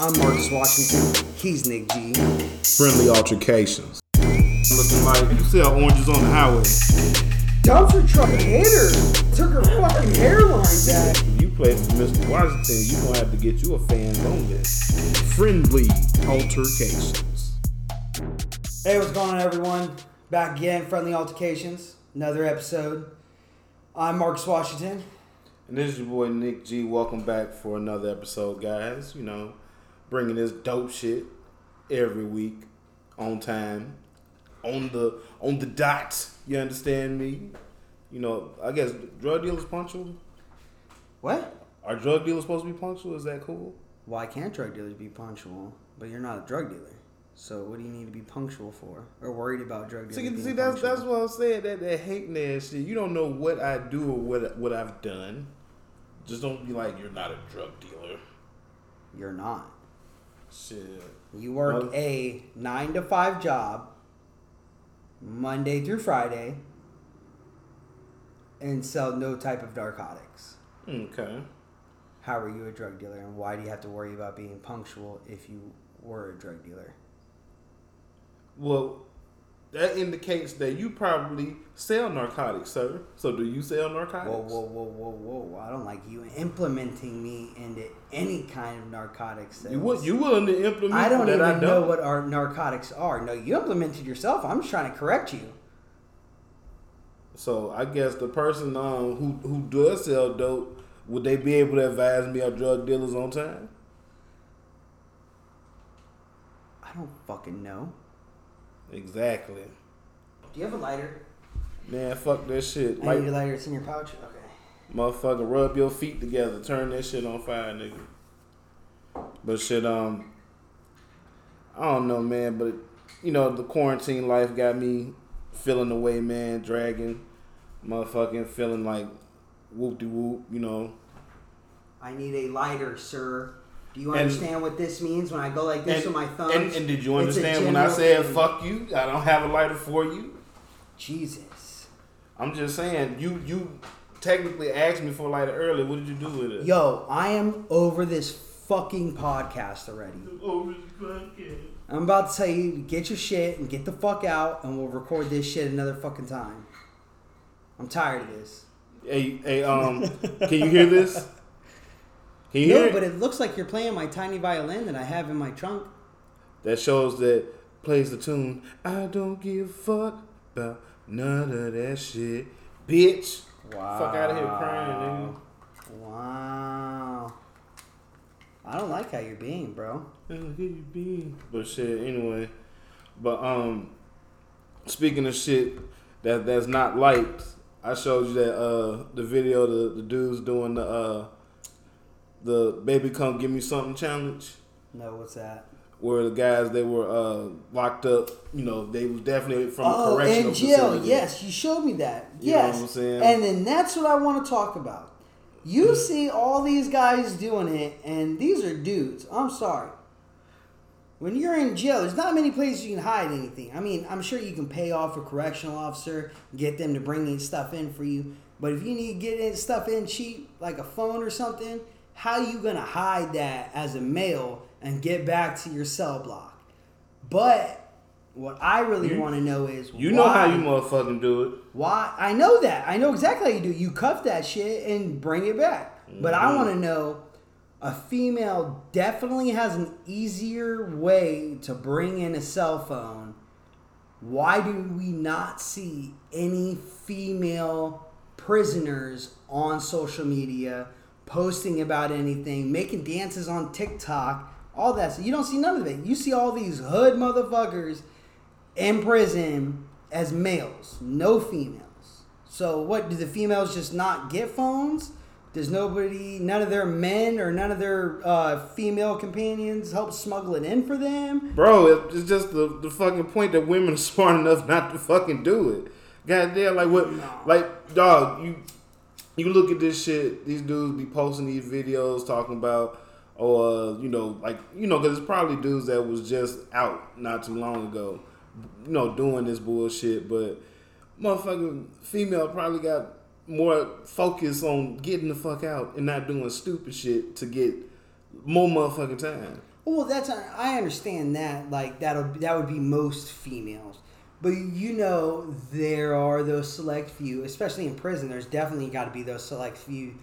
I'm Marcus Washington. He's Nick G. Friendly altercations. Looking like you sell oranges on the highway. Dumpster truck hater took her fucking hairline back. When you play for Mr. Washington, you gonna have to get you a fan on this. Friendly altercations. Hey, what's going on, everyone? Back again, Friendly Altercations. Another episode. I'm Marcus Washington. And this is your boy Nick G. Welcome back for another episode, guys. You know, bringing this dope shit every week, on time, on the on the dot. You understand me? You know, I guess drug dealers punctual. What? Are drug dealers supposed to be punctual? Is that cool? Why can't drug dealers be punctual? But you're not a drug dealer. So what do you need to be punctual for? Or worried about drug dealers? See, see that's punctual? that's what I'm saying. That that hating ass shit. You don't know what I do or what what I've done. Just don't be like you're not a drug dealer. You're not. Shit. You work a nine to five job, Monday through Friday, and sell no type of narcotics. Okay. How are you a drug dealer, and why do you have to worry about being punctual if you were a drug dealer? Well, that indicates that you probably sell narcotics, sir. So do you sell narcotics? Whoa, whoa, whoa, whoa, whoa! I don't like you implementing me into any kind of narcotics. You would you willing to implement? I don't even I don't? know what our narcotics are. No, you implemented yourself. I'm just trying to correct you. So I guess the person um, who who does sell dope would they be able to advise me on drug dealers on time? I don't fucking know. Exactly. Do you have a lighter? Man, fuck that shit. I Like need a lighter. It's in your pouch. Okay. motherfucker, rub your feet together, turn that shit on fire, nigga. But shit, um, I don't know, man. But you know, the quarantine life got me feeling the way, man. Dragging, motherfucking feeling like whoop de whoop. You know, I need a lighter, sir. Do you And- understand what this means when I go like this and, with my thumbs? and, and did you It's a understand when I general said thing. "fuck you"? I don't have a lighter for you. Jesus. I'm just saying you you technically asked me for a lighter earlier. What did you do with it? Yo, I am over this fucking podcast already. I'm about to tell you to get your shit and get the fuck out, and we'll record this shit another fucking time. I'm tired of this. Hey, hey, um, can you hear this? Can you hear No, it? but it looks like you're playing my tiny violin that I have in my trunk. that shows that plays the tune. I don't give a fuck about none of that shit, bitch. Wow. Fuck out of here crying, Wow. I don't like how you're being, bro. nigga. Here you be. But shit, anyway. But um, speaking of shit that that's not liked, I showed you that uh the video the the dudes doing the uh the baby come give me something challenge. No, what's that? where the guys they were uh, locked up, you know, they was definitely from a Oh, correctional in jail. facility. Yes, you showed me that. You know yes, what I'm saying? and then that's what I want to talk about. You see all these guys doing it, and these are dudes. I'm sorry. When you're in jail, there's not many places you can hide anything. I mean, I'm sure you can pay off a correctional officer, get them to bring in stuff in for you. But if you need to get in stuff in cheap, like a phone or something, how you gonna hide that as a male and get back to your cell block? But what I really want to know is You know how you motherfucking do it. why? I know that. I know exactly how you do. it. You cuff that shit and bring it back. But I Mm-hmm. want to know a female definitely has an easier way to bring in a cell phone. Why do we not see any female prisoners on social media posting about anything, making dances on TikTok, all that? So you don't see none of it. You see all these hood motherfuckers in prison as males, no females. So what do the females just not get phones? Does nobody, none of their men or none of their uh, female companions help smuggle it in for them? Bro, it's just the, the fucking point that women are smart enough not to fucking do it. Goddamn, like what? Like, dog, you you look at this shit. These dudes be posting these videos talking about, or uh, you know, like you know, because it's probably dudes that was just out not too long ago, you know, doing this bullshit. But motherfucking female probably got more focus on getting the fuck out and not doing stupid shit to get more motherfucking time. Well, that's I understand that. Like that'll that would be most females, but you know there are those select few, especially in prison. There's definitely got to be those select few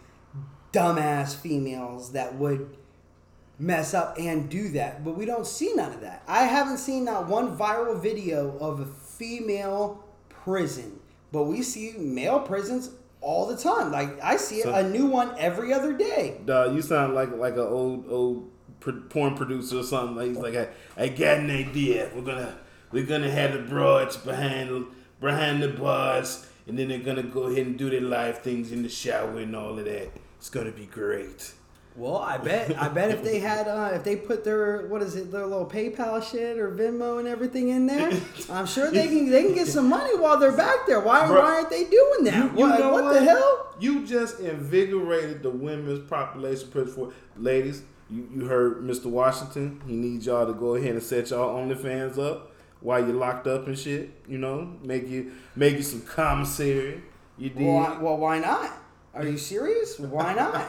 dumbass females that would mess up and do that. But we don't see none of that. I haven't seen not one viral video of a female prison, but we see male prisons all the time. Like I see So- a new one every other day. Dog, you sound like like an old old porn producer or something. Like he's like, I, I got an idea. We're gonna we're gonna have the broads behind behind the bars, and then they're gonna go ahead and do their live things in the shower and all of that. It's gonna be great. Well, I bet I bet if they had uh, if they put their what is it their little PayPal shit or Venmo and everything in there, I'm sure they can they can get some money while they're back there. Why Bro, why aren't they doing that? You, you what know what the hell? You just invigorated the women's population for ladies. You, you heard Mr. Washington. He needs y'all to go ahead and set y'all OnlyFans up while you're locked up and shit. You know, make you make you some commissary. You did. Well, why, well, why not? Are you serious? Why not?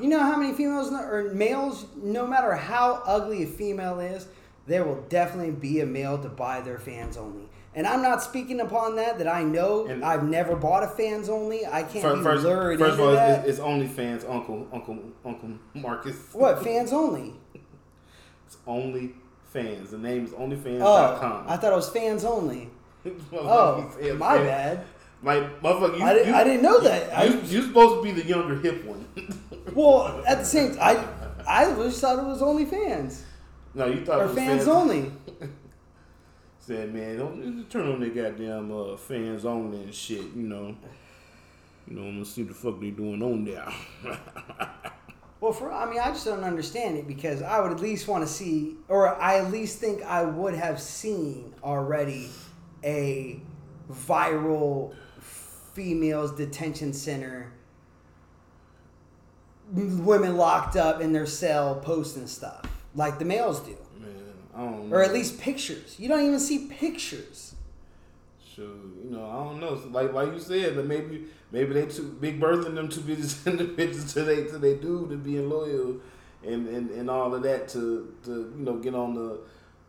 You know how many females or males, no matter how ugly a female is, there will definitely be a male to buy their fans only. And I'm not speaking upon that. That I know. And- I've never bought a fans only. I can't First, be first, lured first of into all, that. it's, it's OnlyFans, Uncle Uncle Uncle Marcus. what fans only? It's OnlyFans. The name is Oh, OnlyFans.com. I thought it was fans only. Oh, my bad. My motherfucker, you, I didn't- you- I didn't know that. I- You, you're supposed to be the younger hip one. Well, at the same, time I I just thought it was only fans no, you thought it or was fans only. Said, man, don't turn on their goddamn uh, fans only and shit. You know, you know, I'm gonna see the fuck they doing on there. Well, for I mean, I just don't understand it because I would at least want to see, or I at least think I would have seen already a viral females detention center, women locked up in their cell posting stuff like the males do, man, I don't or at least pictures. You don't even see pictures. Shoot, you know, I don't know. Like like you said, that maybe maybe they too Big Bertha and them too busy sending pictures to they to they dude to being loyal and, and, and all of that to, to you know get on the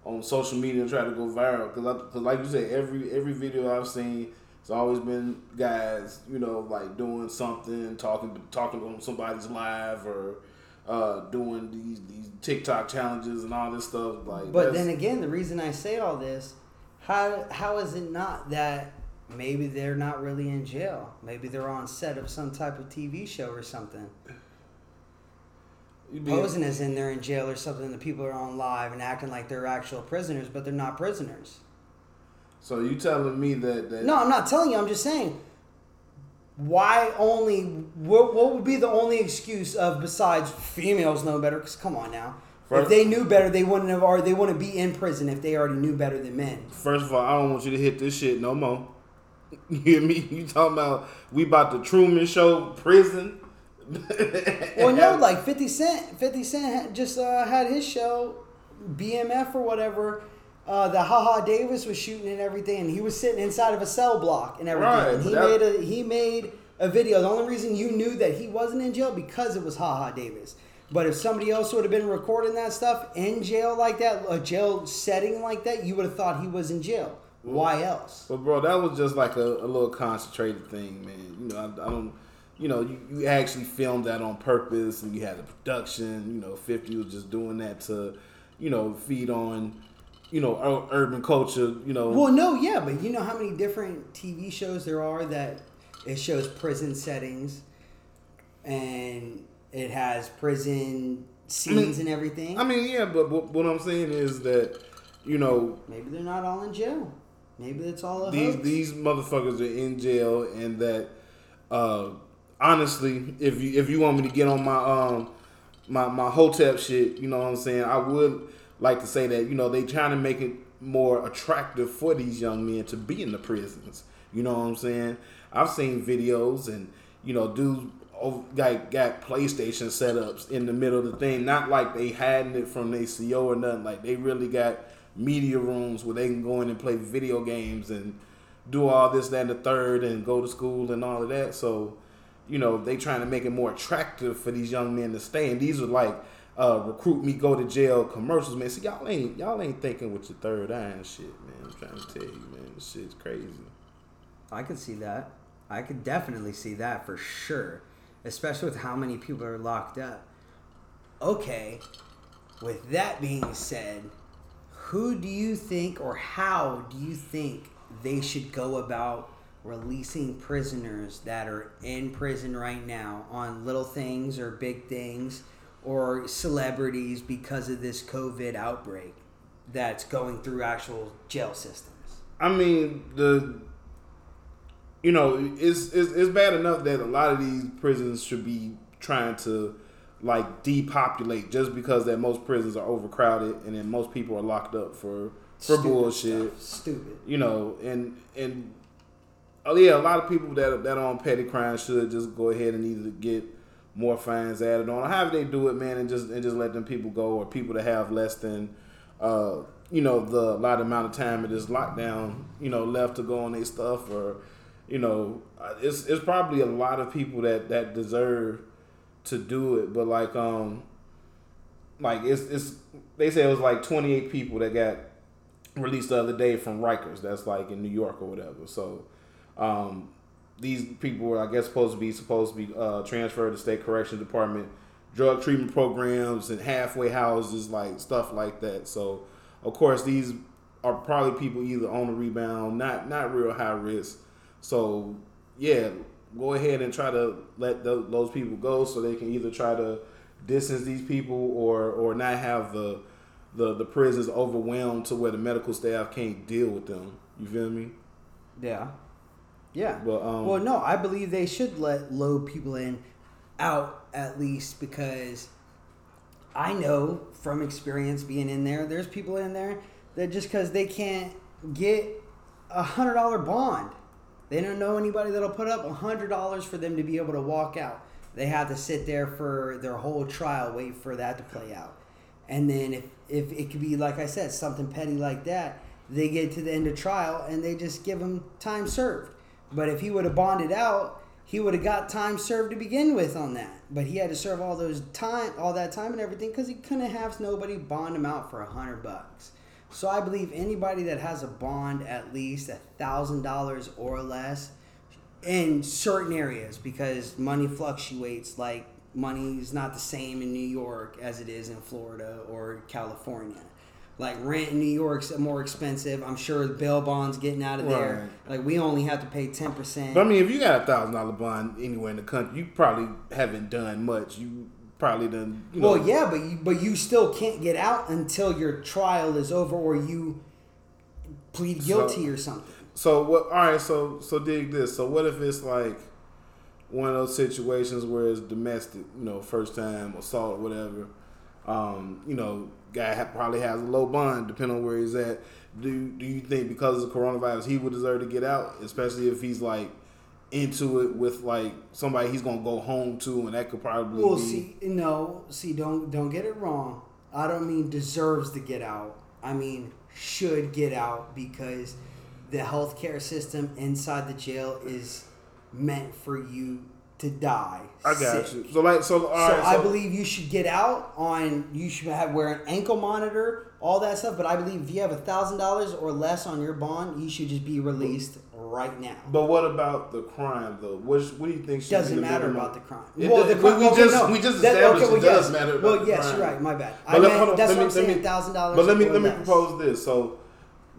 on social media and try to go viral. Because cause like you said, every every video I've seen, it's always been guys you know like doing something, talking talking on somebody's live or. Uh, doing these these TikTok challenges and all this stuff like. But then again, the reason I say all this, how how is it not that maybe they're not really in jail? Maybe they're on set of some type of TV show or something. Posing as in they're in jail or something. The people are on live and acting like they're actual prisoners, but they're not prisoners. so you telling me that that No, I'm not telling you. I'm just saying. Why only? What, what would be the only excuse of besides females know better? Because come on now, if they knew better, they wouldn't have. Or they wouldn't be in prison if they already knew better than men. First of all, I don't want you to hit this shit no more. You hear me? You talking about we about the Truman Show prison? Well, no, like Fifty Cent. Fifty Cent just uh, had his show, BMF or whatever. Uh, that Haha Davis was shooting and everything, and he was sitting inside of a cell block and everything. Right, and he that- made a he made a video. The only reason you knew that he wasn't in jail because it was Haha Davis. But if somebody else would have been recording that stuff in jail like that, a jail setting like that, you would have thought he was in jail. Why else? But bro, that was just like a, a little concentrated thing, man. You know, I, I don't. You know, you, you actually filmed that on purpose, and you had the production. You know, Fifty was just doing that to, you know, feed on, you know, ur- urban culture. You know, Well, no, yeah, but you know how many different TV shows there are that it shows prison settings and it has prison scenes and everything. I mean, yeah, but what, what I'm saying is that, you know, Maybe they're not all in jail. Maybe it's all a these hoax. these motherfuckers are in jail and that uh honestly if you if you want me to get on my um my my hotep shit you know what i'm saying i would like to say that you know they trying to make it more attractive for these young men to be in the prisons you know what i'm saying i've seen videos and you know dudes got got playstation setups in the middle of the thing not like they hiding it from their or nothing like they really got media rooms where they can go in and play video games and do all this, that, and the third, and go to school and all of that. So, you know, they trying to make it more attractive for these young men to stay. And these are like, uh, recruit me, go to jail commercials, man. See, y'all ain't y'all ain't thinking with your third eye and shit, man. I'm trying to tell you, man, this shit's crazy. I could see that. I could definitely see that for sure, especially with how many people are locked up. Okay, with that being said, who do you think or how do you think they should go about releasing prisoners that are in prison right now on little things or big things or celebrities because of this COVID outbreak that's going through actual jail systems? I mean, the you know, it's, it's it's bad enough that a lot of these prisons should be trying to like depopulate just because that most prisons are overcrowded and then most people are locked up for for Stupid bullshit. stuff. Stupid. You know, and and oh yeah, a lot of people that that are on petty crimes should just go ahead and either get more fines added on, or however they do it, man, and just and just let them people go, or people that have less than, uh, you know, the allotted amount of time of this lockdown, you know, left to go on their stuff, or you know, it's it's probably a lot of people that that deserve to do it, but like um, like it's it's they say it was like twenty eight people that got released the other day from Rikers. That's like in New York or whatever. So um, these people were, I guess, supposed to be supposed to be uh, transferred to state correction department, drug treatment programs, and halfway houses, like stuff like that. So of course these are probably people either on the rebound, not not real high risk. So yeah, go ahead and try to let tho- those people go so they can either try to distance these people or or not have the the the prisons overwhelmed to where the medical staff can't deal with them. You feel me? Yeah. Yeah. But um, well, no, I believe they should let low people in out at least because I know from experience being in there, there's people in there that just because they can't get a hundred dollar bond, they don't know anybody that'll put up a hundred dollars for them to be able to walk out. They have to sit there for their whole trial, wait for that to play out. And then if, if it could be like I said, something petty like that, they get to the end of trial and they just give him time served. But if he would have bonded out, he would have got time served to begin with on that. But he had to serve all those time, all that time and everything because he couldn't have nobody bond him out for a hundred bucks. So I believe anybody that has a bond at least a thousand dollars or less in certain areas because money fluctuates like money is not the same in New York as it is in Florida or California. Like rent in New York's more expensive. I'm sure the bail bonds getting out of there. Like we only have to pay ten percent. but I mean, if you got a thousand dollar bond anywhere in the country, you probably haven't done much. You probably done. You know, Well, yeah, but you, but you still can't get out until your trial is over or you plead guilty So- or something. So what? All right. So so dig this. So what if it's like one of those situations where it's domestic, you know, first time assault, whatever. Um, you know, guy ha- probably has a low bond, depending on where he's at. Do do you think because of the coronavirus he would deserve to get out, especially if he's like into it with like somebody he's gonna go home to, and that could probably Well, be. see, no, see, don't don't get it wrong. I don't mean deserves to get out. I mean should get out because the healthcare system inside the jail is meant for you to die. I got sick. you. So like so. So right, I believe you should get out on. You should have wear an ankle monitor, all that stuff. But I believe if you have a thousand dollars or less on your bond, you should just be released right now. But what about the crime though? What what do you think? should Doesn't matter minimum? about the crime. It well, does- the we- crime. we okay, just- no. we just That- established okay, well, it does yes. matter about Well, yes, crime. you're right. My bad. I let- meant, on, that's let what me- I'm saying. Thousand dollars. But let me let me propose this. So,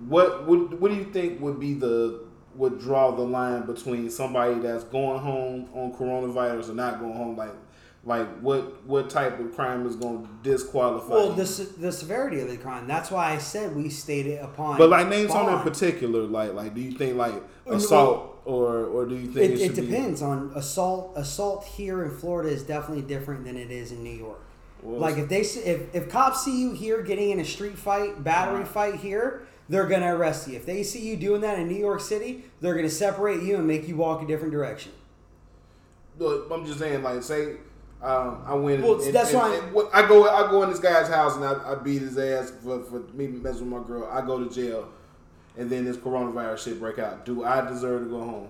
what would what do you think would be the would draw the line between somebody that's going home on coronavirus or not going home? Like, like what what type of crime is going to disqualify? Well, you? the the severity of the crime. That's why I said we stated upon. but like name on in particular. Like like do you think like assault or or do you think It, it, it should be- depends on assault. Assault here in Florida is definitely different than it is in New York. Well, like if they if if cops see you here getting in a street fight, battery fight here, they're gonna arrest you. If they see you doing that in New York City, they're gonna separate you and make you walk a different direction. Look, I'm just saying, like, say um, I went. Well, and, that's and, why- and I go. I go in this guy's house and I, I beat his ass for, for me messing with my girl. I go to jail, and then this coronavirus shit break out. Do I deserve to go home?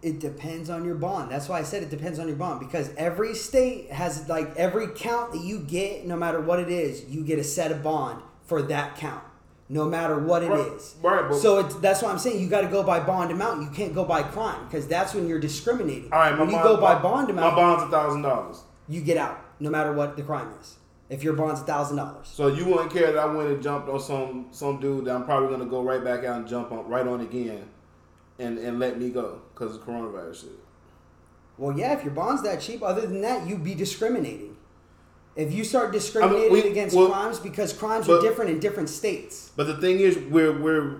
It depends on your bond. That's why I said it depends on your bond because every state has like every count that you get, no matter what it is, you get a set of bond for that count, no matter what it is. Right, right, but- so it's, that's why I'm saying you got to go by bond amount. You can't go by crime because that's when you're discriminating. All right, my when you bond- go by my- bond My amount, bond's a thousand dollars. you get out, no matter what the crime is. If your bond's a thousand dollars, So you wouldn't care that I went and jumped on some some dude that I'm probably gonna go right back out and jump on right on again, and and let me go because of coronavirus shit. well, yeah, if your bond's that cheap, other than that, you'd be discriminating. If you start discriminating we- against well, crimes because crimes are different in different states. But the thing is, we're we're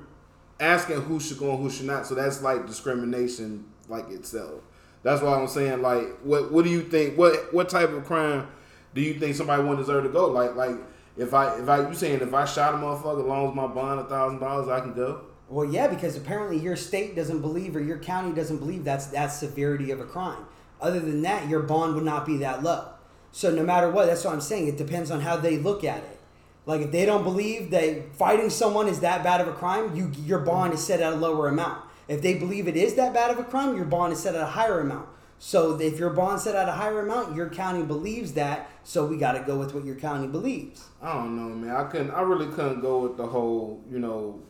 asking who should go and who should not. So that's like discrimination, like itself. That's why I'm saying, like, what what do you think? What what type of crime do you think somebody would deserve to go? Like like if I if I you saying if I shot a motherfucker, as long as my bond a thousand dollars, I can go. Well, yeah, because apparently your state doesn't believe or your county doesn't believe that's that severity of a crime. Other than that, your bond would not be that low. So no matter what, that's what I'm saying. It depends on how they look at it. Like if they don't believe that fighting someone is that bad of a crime, you your bond is set at a lower amount. If they believe it is that bad of a crime, your bond is set at a higher amount. So if your bond set at a higher amount, your county believes that. So we got to go with what your county believes. I don't know, man. I couldn't. I really couldn't go with the whole, you know,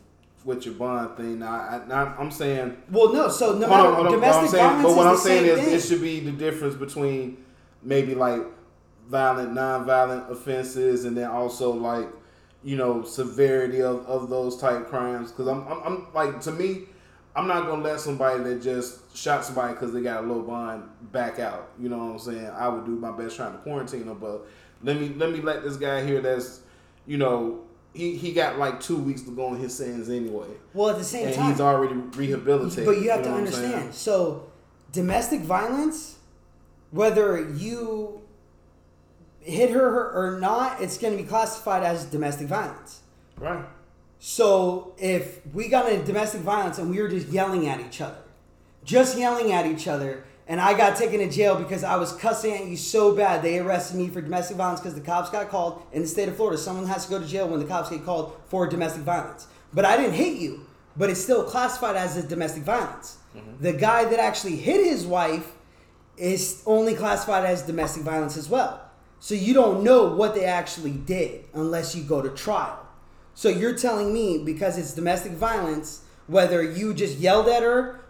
with your bond thing. I, I, am saying Well, no. So no Hold matter on, hold on. What domestic I'm saying, violence but what I'm saying is, thing. it should be the difference between maybe like violent, non-violent offenses, and then also like you know severity of, of those type crimes. Because I'm, I'm, I'm like to me, I'm not gonna let somebody that just shot somebody because they got a low bond back out. You know what I'm saying? I would do my best trying to quarantine them, but let me let me let this guy here that's you know. He, he got like two weeks to go on his sins anyway, well, at the same and time, he's already rehabilitated. But you have to know what understand. So, domestic violence, whether you hit her or not, it's going to be classified as domestic violence. right? So, if we got into domestic violence and we were just yelling at each other, just yelling at each other, and I got taken to jail because I was cussing at you so bad, they arrested me for domestic violence because the cops got called in the state of Florida. Someone has to go to jail when the cops get called for domestic violence. But I didn't hit you, but it's still classified as a domestic violence. Mm-hmm. The guy that actually hit his wife is only classified as domestic violence as well. So you don't know what they actually did unless you go to trial. So you're telling me because it's domestic violence, whether you just yelled at her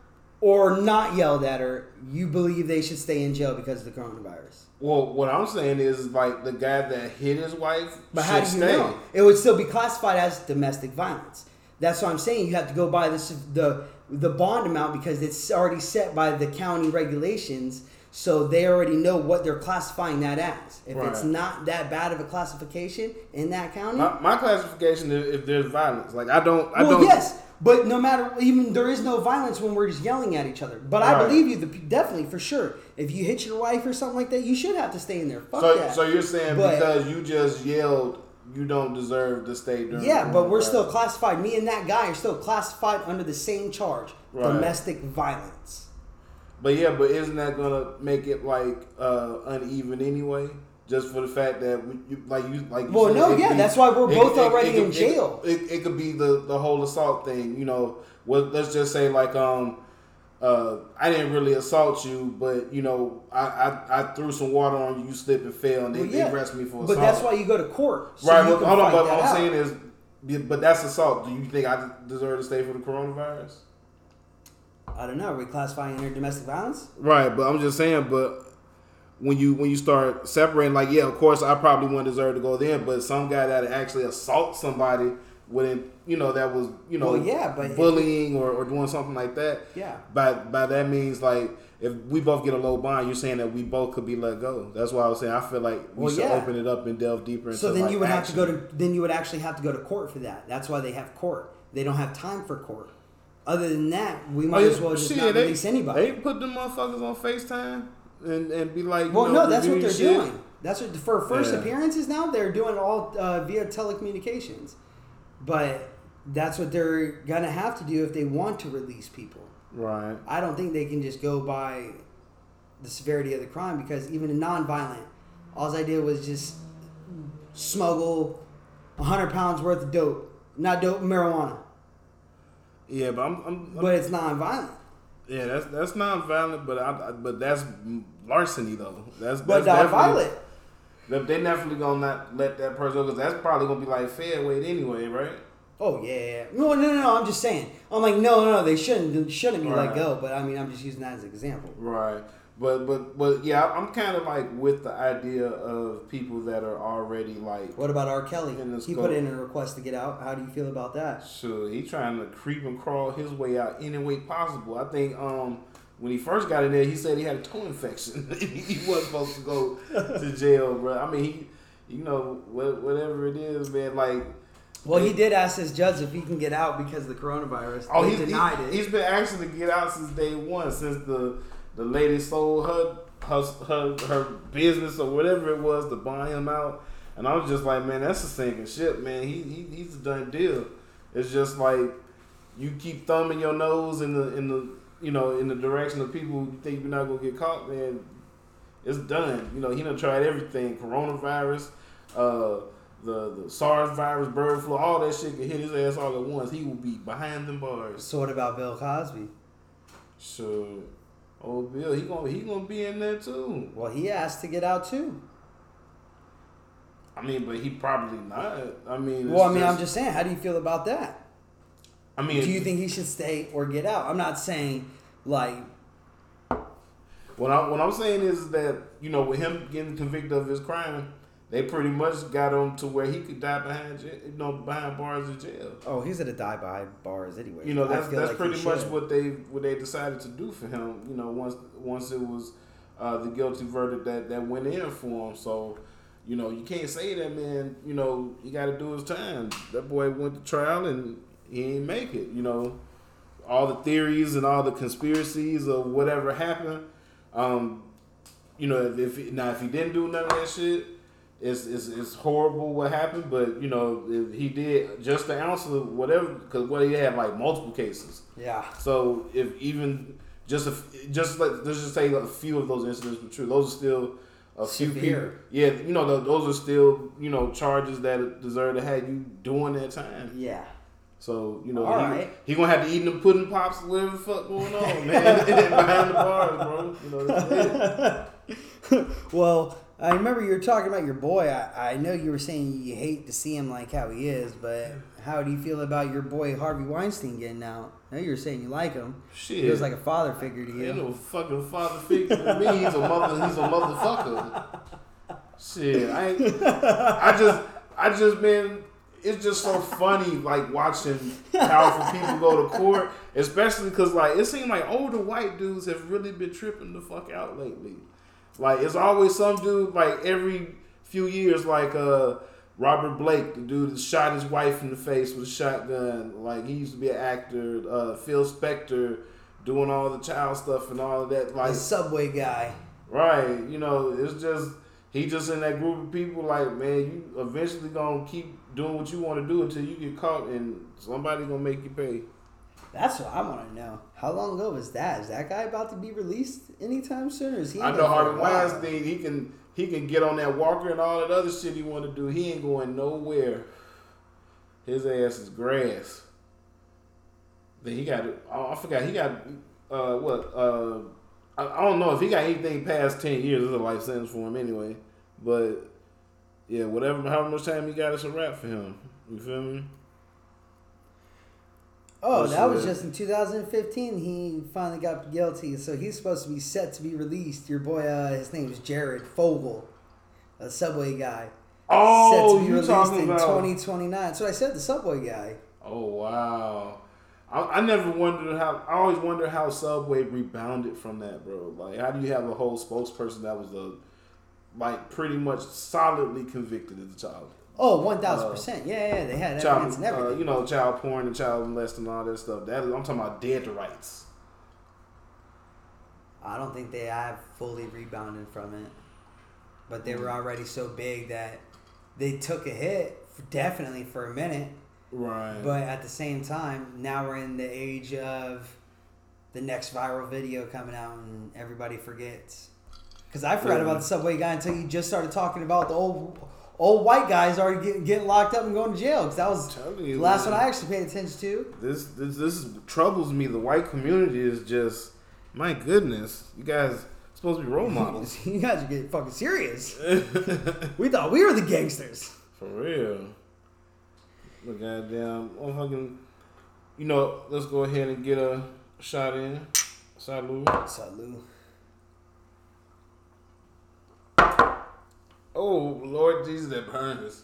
or not yelled at her, you believe they should stay in jail because of the coronavirus. Well, what I'm saying is like the guy that hit his wife. But should how do you stay. know? It would still be classified as domestic violence. That's what I'm saying. You have to go by this the the bond amount because it's already set by the county regulations. So they already know what they're classifying that as. If it's not that bad of a classification in that county, My, my classification is if there's violence. Like I don't. I well, don't. yes, but no matter even there is no violence when we're just yelling at each other. But I believe you, the, definitely for sure. If you hit your wife or something like that, you should have to stay in there. Fuck So, that. so you're saying But- because you just yelled, you don't deserve to stay during. yeah, but we're still classified. Me and that guy are still classified under the same charge: Right. domestic violence. But yeah, but isn't that gonna make it like uh, uneven anyway? Just for the fact that we, you, like you like. You Well, said, no, it yeah, be- that's why we're it- both it- already it could- in it- jail. It, it, could be the the whole assault thing. You know, well, let's just say like um. Uh, I didn't really assault you, but you know, I, I, I threw some water on you, you slipped and fell, and they, Well, yeah. they arrested me for assault. But that's why you go to court. so right, but hold on, but what I'm out. saying is, but that's assault. Do you think I deserve to stay for the coronavirus? I don't know. Are we classifying under domestic violence? Right, but I'm just saying, but when you when you start separating, like, yeah, of course, I probably wouldn't deserve to go there, but some guy that actually assault somebody wouldn't, you know, that was, you know, Well, yeah, but- bullying or, or doing something like that. Yeah. By by that means, like, if we both get a low bond, you're saying that we both could be let go. That's why I was saying I feel like we Well, should yeah. open it up and delve deeper into. So then like, you would have to go to then you would actually have to go to court for that. That's why they have court. They don't have time for court. Other than that, we might Oh, as well just shit, not they- release anybody. They put them motherfuckers on Facetime and, and be like, well, know, no, that's what they're shit. doing. That's what for first Yeah. appearances now they're doing all uh, via telecommunications, but that's what they're gonna have to do if they want to release people. Right. I don't think they can just go by the severity of the crime because even a non-violent, all I did was just smuggle hundred pounds worth of dope, not dope, marijuana, Yeah, but I'm, I'm, I'm but it's non-violent. Yeah, that's that's not violent, but I, but that's larceny though. That's but that's not violent. They definitely gonna not let that person because that's probably gonna be like fair weight anyway, right? Oh yeah, yeah. No, no, no, no. I'm just saying. I'm like, no, no, no. They shouldn't shouldn't be Right. let go. But I mean, I'm just using that as an example. Right. But but but yeah, I'm kind of like with the idea of people that are already like, What about R. Kelly? He put in a request to get out. How do you feel about that? sure, he trying to creep and crawl his way out any way possible. I think um when he first got in there, he said he had a toe infection. he wasn't supposed to go to jail, bro. I mean, he, you know, whatever it is, man. Like, Well, he did ask his judge if he can get out because of the coronavirus. oh, they he's, denied he, it. he's been asking to get out since day one, since the the lady sold her her her, her business or whatever it was to buy him out. And I was just like, man, that's a sinking ship, man. He, he he's a done deal. It's just like you keep thumbing your nose in the in the you know in the direction of people you think you're not gonna get caught, man. It's done. You know he done tried everything: coronavirus, uh, the the SARS virus, bird flu, all that shit can hit his ass all at once. He will be behind them bars. so what about Bill Cosby? So, old Bill, he gonna he gonna be in there too. Well, he asked to get out too. I mean, but he probably not. I mean, it's Well, I mean, I'm just saying. How do you feel about that? I mean, do you think he should stay or get out? I'm not saying like What I what I'm saying is that you know with him getting convicted of his crime, they pretty much got him to where he could die behind you know behind bars of jail. Oh, he's gonna die behind bars anyway. You know that's that's like pretty much should. what they what they decided to do for him. You know once once it was uh, the guilty verdict that that went in for him. So you know you can't say that man. You know he got to do his time. That boy went to trial and he ain't make it. You know all the theories and all the conspiracies of whatever happened. Um, you know, if, if now if he didn't do none of that shit, it's it's, it's horrible what happened. But you know, if he did just the ounce of whatever, because what he had like multiple cases. Yeah. So if even just a, just like let's just say a few of those incidents were true, those are still a few people. Yeah, you know, tho- those are still you know charges that deserve to have you doing that time. Yeah. So you know, All he, right. he gonna have to eat them pudding pops, whatever the fuck going on, man, behind the bars, bro. You know, well, I remember you were talking about your boy. I, I know you were saying you hate to see him like how he is, but how do you feel about your boy Harvey Weinstein getting out? I know you were saying you like him. shit. He was like a father figure to Ain't you. no fucking father figure to me. He's a mother. He's a motherfucker. Shit, I, I just, I just been. It's just so funny, like watching powerful people go to court, especially because like it seems like older white dudes have really been tripping the fuck out lately. Like it's always some dude like every few years, like uh Robert Blake, the dude that shot his wife in the face with a shotgun. Like he used to be an actor. Uh, Phil Spector doing all the child stuff and all of that. Like The subway guy. Right. You know, it's just he just in that group of people like, man, you eventually gonna keep doing what you want to do until you get caught and somebody gonna make you pay. That's what I want to know. How long ago was that? Is that guy about to be released anytime soon? Or is he? I know there for a Harvey? Weinstein, he can he can get on that walker and all that other shit he wanna do. He ain't going nowhere. His ass is grass. Then he got Oh, I forgot he got uh what uh I, I don't know if he got anything past ten years. It's a life sentence for him anyway. But yeah, whatever, however much time he got, it's a wrap for him. You feel me? Oh, What's that was just in 2015. He finally got guilty, so he's supposed to be set to be released. Your boy, uh, his name is Jared Fogle, a Subway guy. Oh, set to be you released talking in about? 2029. That's what I said. The Subway guy. Oh wow. I, I never wondered how. I always wonder how Subway rebounded from that, bro. Like, how do you have a whole spokesperson that was a like pretty much solidly convicted as a child? Oh, 1,000 percent. Yeah, yeah. They had child, and uh, everything. you know, child porn and child molesting and all that stuff. That I'm talking about dead rights. I don't think they have fully rebounded from it, but they were already so big that they took a hit, for, definitely for a minute. Right. But at the same time, now we're in the age of the next viral video coming out and everybody forgets. Because I forgot Yeah. about the subway guy until you just started talking about the old old white guys are getting, getting locked up and going to jail. Because that was telling the last man. one I actually paid attention to. this this this is, troubles me. The white community is just My goodness, you guys supposed to be role models. you guys are getting fucking serious. we thought we were the gangsters. For real. The goddamn, oh fucking, you know, let's go ahead and get a shot in. Salud. Salud. Oh Lord Jesus, that burns.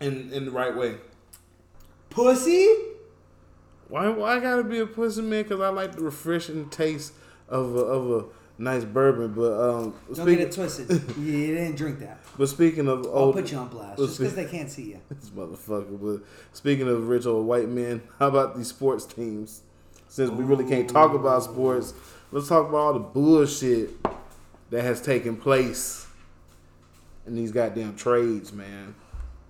In in the right way. Pussy? Why why I gotta be a pussy man? Because I like the refreshing taste of a, of a nice bourbon. But um, Don't get it twisted. you didn't drink that. But speaking of old, I'll put you on blast just because they can't see you. this motherfucker. But speaking of rich old white men, how about these sports teams? Since we really can't talk about sports, let's talk about all the bullshit that has taken place in these goddamn trades, man.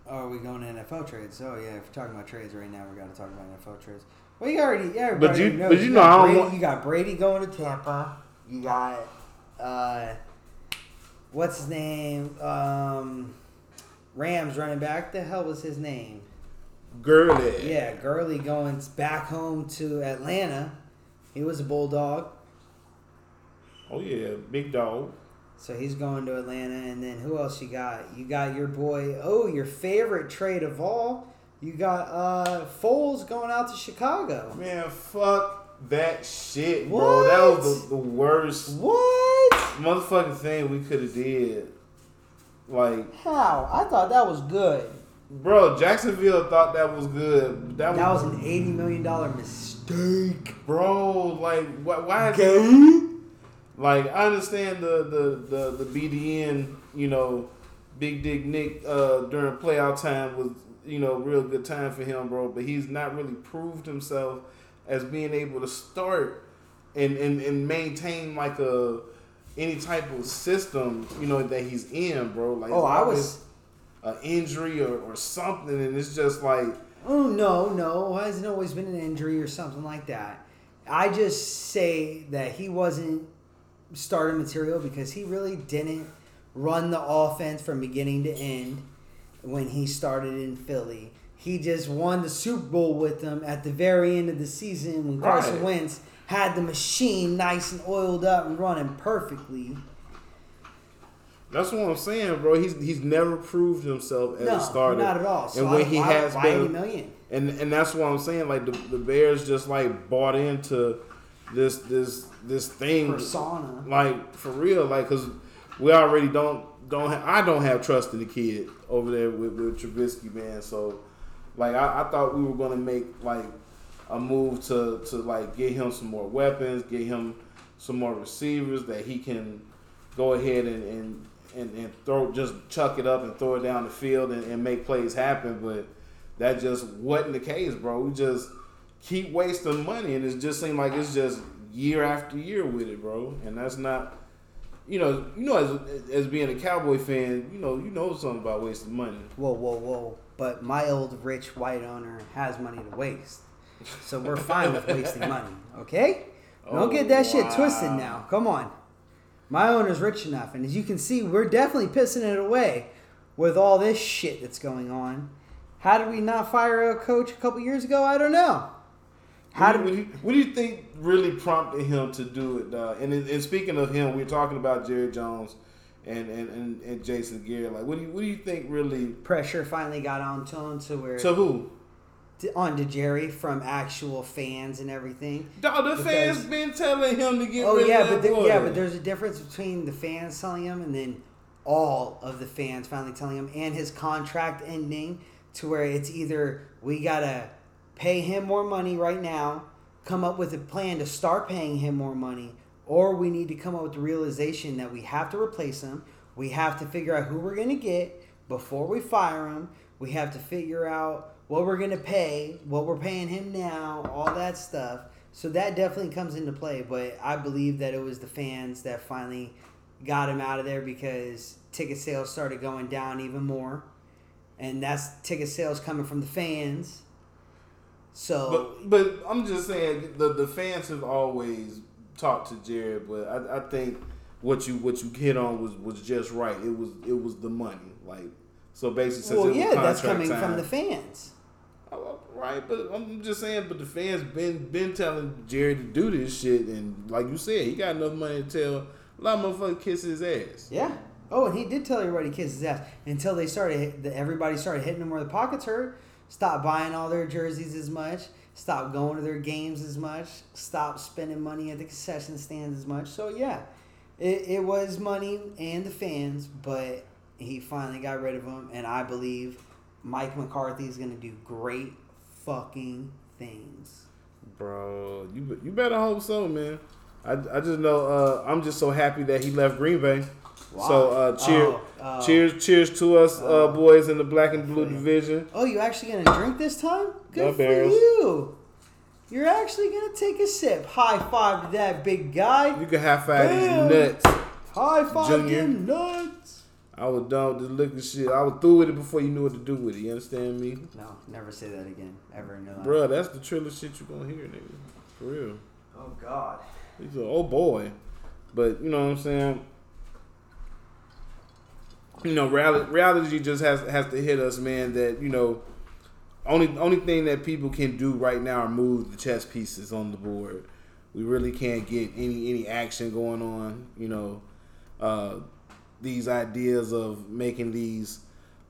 Oh, are we going to NFL trades? Oh yeah, if we're talking about trades right now, we got to talk about NFL trades. Well, you already, yeah, But you- knows. but you know, I don't Brady, want- you got Brady going to Tampa. You got, uh, what's his name? Um, Rams running back. The hell was his name? Gurley. Yeah, Gurley going back home to Atlanta. He was a bulldog, Oh yeah, big dog. So he's going to Atlanta. And then who else you got? You got your boy. Oh, your favorite trade of all. You got uh Foles going out to Chicago. Man, fuck that shit, bro. That was the, the worst What? motherfucking thing we could have did. Like, How? I thought that was good. bro, Jacksonville thought that was good. That was, That was an eighty million dollar mistake. bro. Like, why? why is. Like, I understand the the the the BDN, you know, Big Dick Nick uh, during playoff time was you know real good time for him, bro. But he's not really proved himself as being able to start and and, and maintain like a any type of system, you know, that he's in, bro. Like, Oh, I was. an injury or, or something, and it's just like, Oh no, no, it hasn't always been an injury or something like that. I just say that he wasn't starter material because he really didn't run the offense from beginning to end when he started in Philly. He just won the Super Bowl with them at the very end of the season when Carson Right. Wentz had the machine nice and oiled up and running perfectly. that's what I'm saying, bro. He's he's never proved himself as no, a starter, not at all. So and when I- he why, has why been, 80 million? and and that's what I'm saying. Like the, the Bears just like bought into this this this thing, Persona. like for real, like because we already don't don't ha- I don't have trust in the kid over there with, with Trubisky, man. So like I, I thought we were gonna make like a move to to like get him some more weapons, get him some more receivers that he can go ahead and and, and, and throw just chuck it up and throw it down the field and, and make plays happen. But that just wasn't the case, bro. We just keep wasting money and it just seemed like it's just year after year with it, bro. And that's not you know, you know, as as being a Cowboy fan, you know, you know something about wasting money. Whoa, whoa, whoa. But my old rich white owner has money to waste. So we're fine with wasting money, okay? Don't Oh, get that shit oh, twisted now. Come on. My owner's rich enough. And as you can see, we're definitely pissing it away with all this shit that's going on. How did we not fire a coach a couple years ago? I don't know. How what, do you, what do you think really prompted him to do it? Uh, and and speaking of him, we're talking about Jerry Jones and and, and, and Jason Garrett. Like, what do you what do you think really pressure finally got on to him to where to who? to, on to Jerry from actual fans and everything? Dog, the fans been telling him to get Oh rid yeah, of but that there, boy. yeah, but there's a difference between the fans telling him and then all of the fans finally telling him and his contract ending to where it's either we gotta pay him more money right now, come up with a plan to start paying him more money, or we need to come up with the realization that we have to replace him. We have to figure out who we're gonna get before we fire him. We have to figure out what we're gonna pay, what we're paying him now, all that stuff. So that definitely comes into play, but I believe that it was the fans that finally got him out of there because ticket sales started going down even more. And that's ticket sales coming from the fans. So But but I'm just saying the the fans have always talked to Jared, but I, I think what you what you hit on was was just right. It was it was the money, like so basically. Since well, it was yeah, that's coming time, from the fans. Oh, right, but I'm just saying. But the fans been been telling Jerry to do this shit, and like you said, he got enough money to tell a lot of motherfuckers kiss his ass. Yeah. Oh, and he did tell everybody to kiss his ass until they started. Everybody started hitting him where the pockets hurt. Stop buying all their jerseys as much. Stop going to their games as much. Stop spending money at the concession stands as much. So yeah, it, it was money and the fans, but he finally got rid of them, and I believe Mike McCarthy is to do great fucking things. Bro, you you better hope so, man. I, I just know uh, I'm just so happy that he left Green Bay. So uh, cheer, Oh, oh. cheers, cheers to us, Oh. uh, boys in the black and blue division. Oh, you actually gonna drink this time? Good No for barrels. you. You're actually gonna take a sip. High five to that big guy. You can high five Damn. these nuts. High five Junior. them nuts. I was done with this liquor shit. I was through with it before you knew what to do with it. You understand me, No, never say that again. Ever in your life. Bruh, That's the triller shit you're gonna hear, nigga. For real. Oh God. He's a oh boy, but you know what I'm saying. You know, reality, reality just has has to hit us, man. That you know, only only thing that people can do right now are move the chess pieces on the board. We really can't get any any action going on. You know, uh, these ideas of making these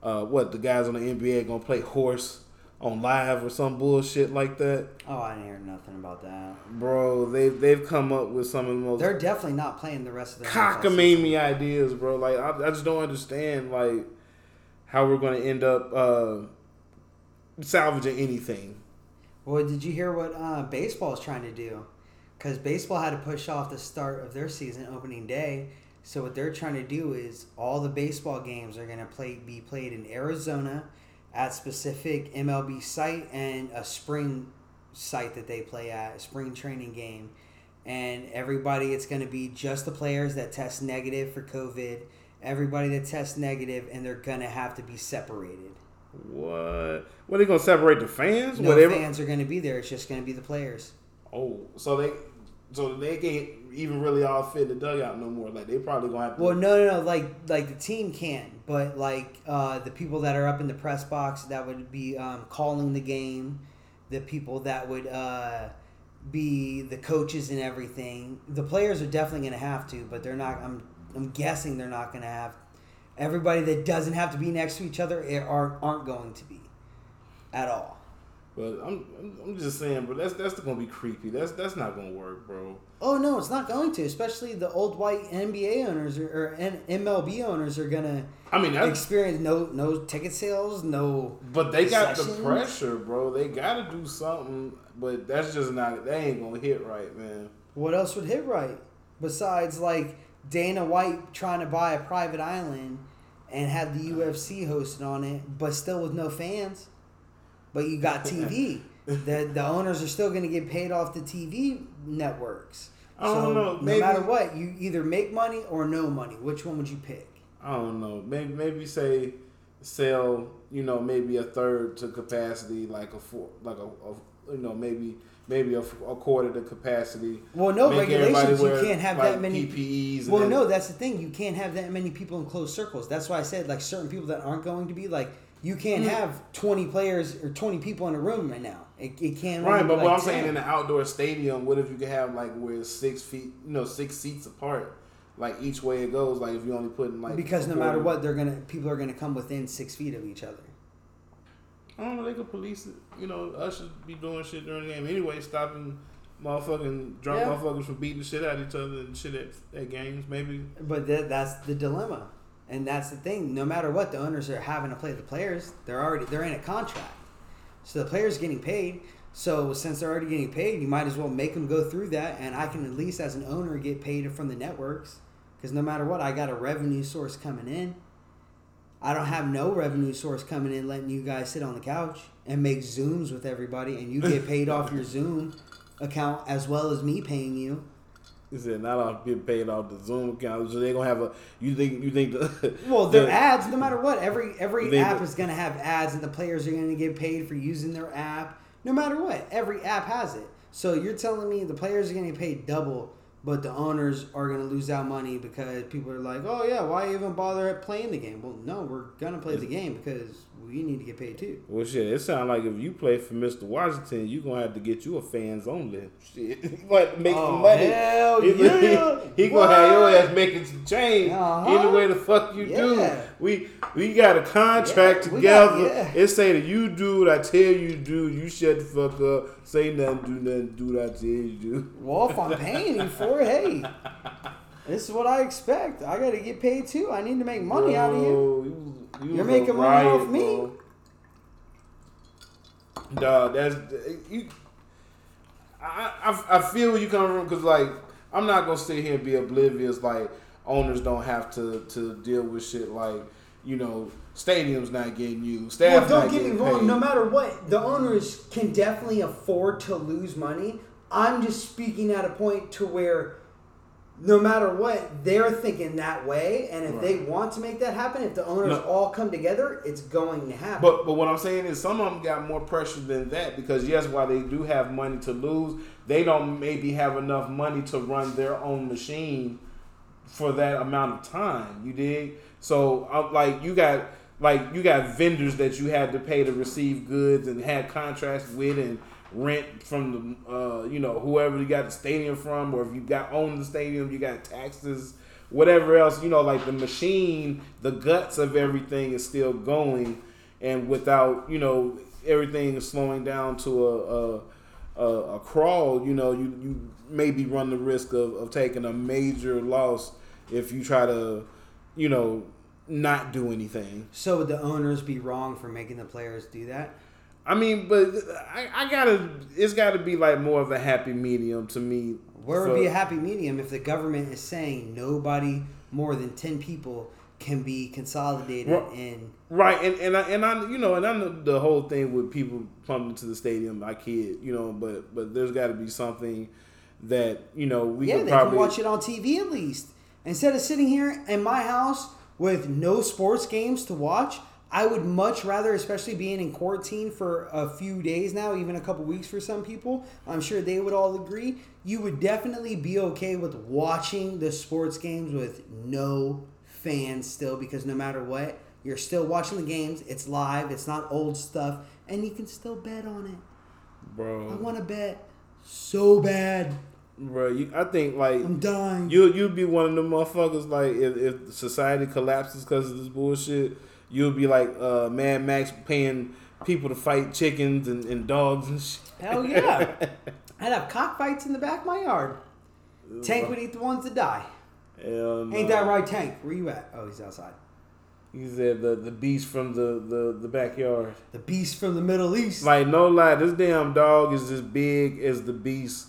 uh, what the guys on the NBA gonna play horse on live or some bullshit like that, Oh, I didn't hear nothing about that. bro. They've they've come up with some of the most They're definitely not playing the rest of the cockamamie ideas, bro. Like I, I just don't understand like how we're gonna end up uh, salvaging anything. Well, did you hear what uh, baseball is trying to do? Because baseball had to push off the start of their season opening day. So what they're trying to do is all the baseball games are going to play be played in Arizona at specific MLB site and a spring site that they play at, a spring training game. And everybody, it's going to be just the players that test negative for COVID. Everybody that tests negative, and they're going to have to be separated. What? What are they gonna separate the fans? No Whatever. fans are going to be there. It's just going to be the players. Oh, so they, so they can't even really all fit in the dugout no more. Like they probably gonna have to. Well, no, no, no. Like, like the team can, but like uh, the people that are up in the press box that would be um, calling the game, the people that would uh, be the coaches and everything. The players are definitely to have to, but they're not. I'm, I'm guessing they're not to have. Everybody that doesn't have to be next to each other eh, are aren't going to be, at all. But I'm, I'm- just saying, bro. That's that's gonna be creepy. That's that's not gonna work, bro. Oh no, it's not going to. Especially the old white NBA owners or, or MLB owners are gonna I mean, experience no no ticket sales, no. But they got the pressure, bro. They got to do something. But that's just not. They ain't gonna hit right, man. What else would hit right besides like Dana White trying to buy a private island and have the UFC hosted on it, but still with no fans. But you got TV. the the owners are still going to get paid off the TV networks. I don't know, No maybe- matter what, you either make money or no money. Which one would you pick? I don't know. Maybe maybe say sell. You know, maybe a third to capacity, like a four, like a, a you know maybe maybe a, a quarter to capacity. Well, no Make regulations. You can't have like, that many PPEs. Well, no, that's the thing. You can't have that many people in closed circles. That's why I said like certain people that aren't going to be like you can't Mm. have twenty players or twenty people in a room right now. It, it can't. Right, but be, what I'm saying in an outdoor stadium, what if you could have like where it's six feet, you know, six seats apart, like each way it goes, like if you only put in like because a no matter what, they're gonna people are gonna come within six feet of each other. I don't know. They could police it. You know, us should be doing shit during the game anyway, stopping motherfucking drunk Yeah. motherfuckers from beating the shit out of each other and shit at, at games. Maybe But that, that's the dilemma, and that's the thing. No matter what, the owners are having to play the players. They're already they're in a contract, so the players getting paid. So since they're already getting paid, you might as well make them go through that, and I can at least as an owner get paid from the networks, because no matter what, I got a revenue source coming in. I don't have no revenue source coming in, letting you guys sit on the couch and make zooms with everybody, and you get paid off your Zoom account as well as me paying you. He said not all get paid off the Zoom account, so they gonna have a. You think you think the Well, their the- ads, no matter what, every every app is going to have ads, and the players are going to get paid for using their app. No matter what, every app has it. So you're telling me the players are going to get paid double but the owners are going to lose out money because people are like, oh yeah, why even bother playing the game? Well, no, we're gonna play the game because we need to get paid too. Well, shit, it sounds like if you play for Mr. Washington, you're gonna have to get you a fans only. Shit, gonna make Oh, some money. hell he, yeah. he, he gonna have your ass making some change Uh-huh. either way the fuck you Yeah. do. We we got a contract Yeah, we got- together. yeah. It say that you do what I tell you to do. You shut the fuck up. Say nothing. Do nothing. Do what I tell you to do. Well, if I'm paying you for it, hey, this is what I expect. I got to get paid too. I need to make money out of you. You, you You're was a making money off riot, me. bro. Dog, that's you. I, I, I feel where you coming from because like I'm not gonna sit here and be oblivious. Like owners don't have to to deal with shit like you know stadiums not getting used. Well, don't not get me wrong. paid. No matter what, the owners can definitely afford to lose money. I'm just speaking at a point to where, no matter what, they're thinking that way, and if they want to make that happen, if the owners No. all come together, it's going to happen. But but what I'm saying is some of them got more pressure than that because yes, while they do have money to lose, they don't maybe have enough money to run their own machine for that amount of time. You dig? So uh, like you got like you got vendors that you had to pay to receive goods and had contracts with and rent from the uh, you know whoever you got the stadium from or if you got owned the stadium you got taxes whatever else you know like the machine the guts of everything is still going and without you know everything is slowing down to a a, a, a crawl you know you you maybe run the risk of, of taking a major loss if you try to you know not do anything so would the owners be wrong for making the players do that? I mean, but I, I gotta. It's got to be like more of a happy medium to me. Where would for- be a happy medium if the government is saying nobody more than ten people can be consolidated Well- in? right? And and I, and I, you know, and I know the whole thing with people pumping to the stadium. I kid, you know, but but there's got to be something that you know we yeah, could they probably can watch it on TV at least. Instead of sitting here in my house with no sports games to watch, I would much rather, especially being in quarantine for a few days now, even a couple weeks for some people, I'm sure they would all agree, you would definitely be okay with watching the sports games with no fans still because no matter what, you're still watching the games, it's live, it's not old stuff, and you can still bet on it. bro. I want to bet so bad. bro, you, I think like I'm dying. you you'd be one of the motherfuckers like if, if society collapses because of this bullshit, you'll be like uh, Mad Max paying people to fight chickens and, and dogs and shit. Hell yeah. I'd have cockfights in the back of my yard. Tank would eat the ones that die. Hell no. Ain't that right, Tank? Where you at? Oh, he's outside. He said the the beast from the, the, the backyard. The beast from the Middle East. Like no lie, this damn dog is as big as the beast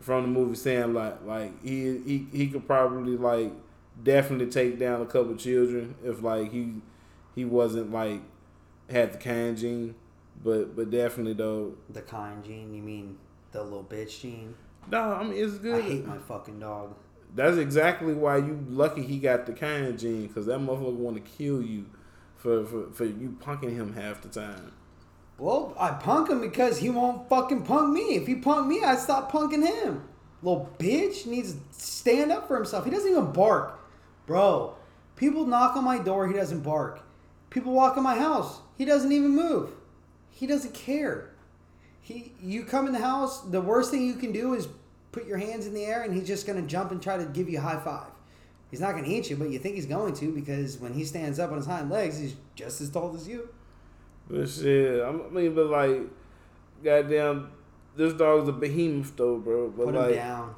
from the movie Sandlot. Like he he he could probably like definitely take down a couple children if like he he wasn't like had the kind gene. But but definitely though. the kind gene, you mean the little bitch gene? No, I mean it's good. I hate my fucking dog. That's exactly why you lucky he got the kind of gene because that motherfucker want to kill you for, for for you punking him half the time. Well, I punk him because he won't fucking punk me. If he punk me, I stop punking him. Little bitch needs to stand up for himself. He doesn't even bark. Bro, people knock on my door, he doesn't bark. People walk in my house, he doesn't even move. He doesn't care. He you come in the house, the worst thing you can do is put your hands in the air and he's just gonna jump and try to give you a high five. He's not gonna eat you, but you think he's going to because when he stands up on his hind legs, he's just as tall as you. But shit, I mean, but like, goddamn, this dog's a behemoth though, bro. But Put him like, down.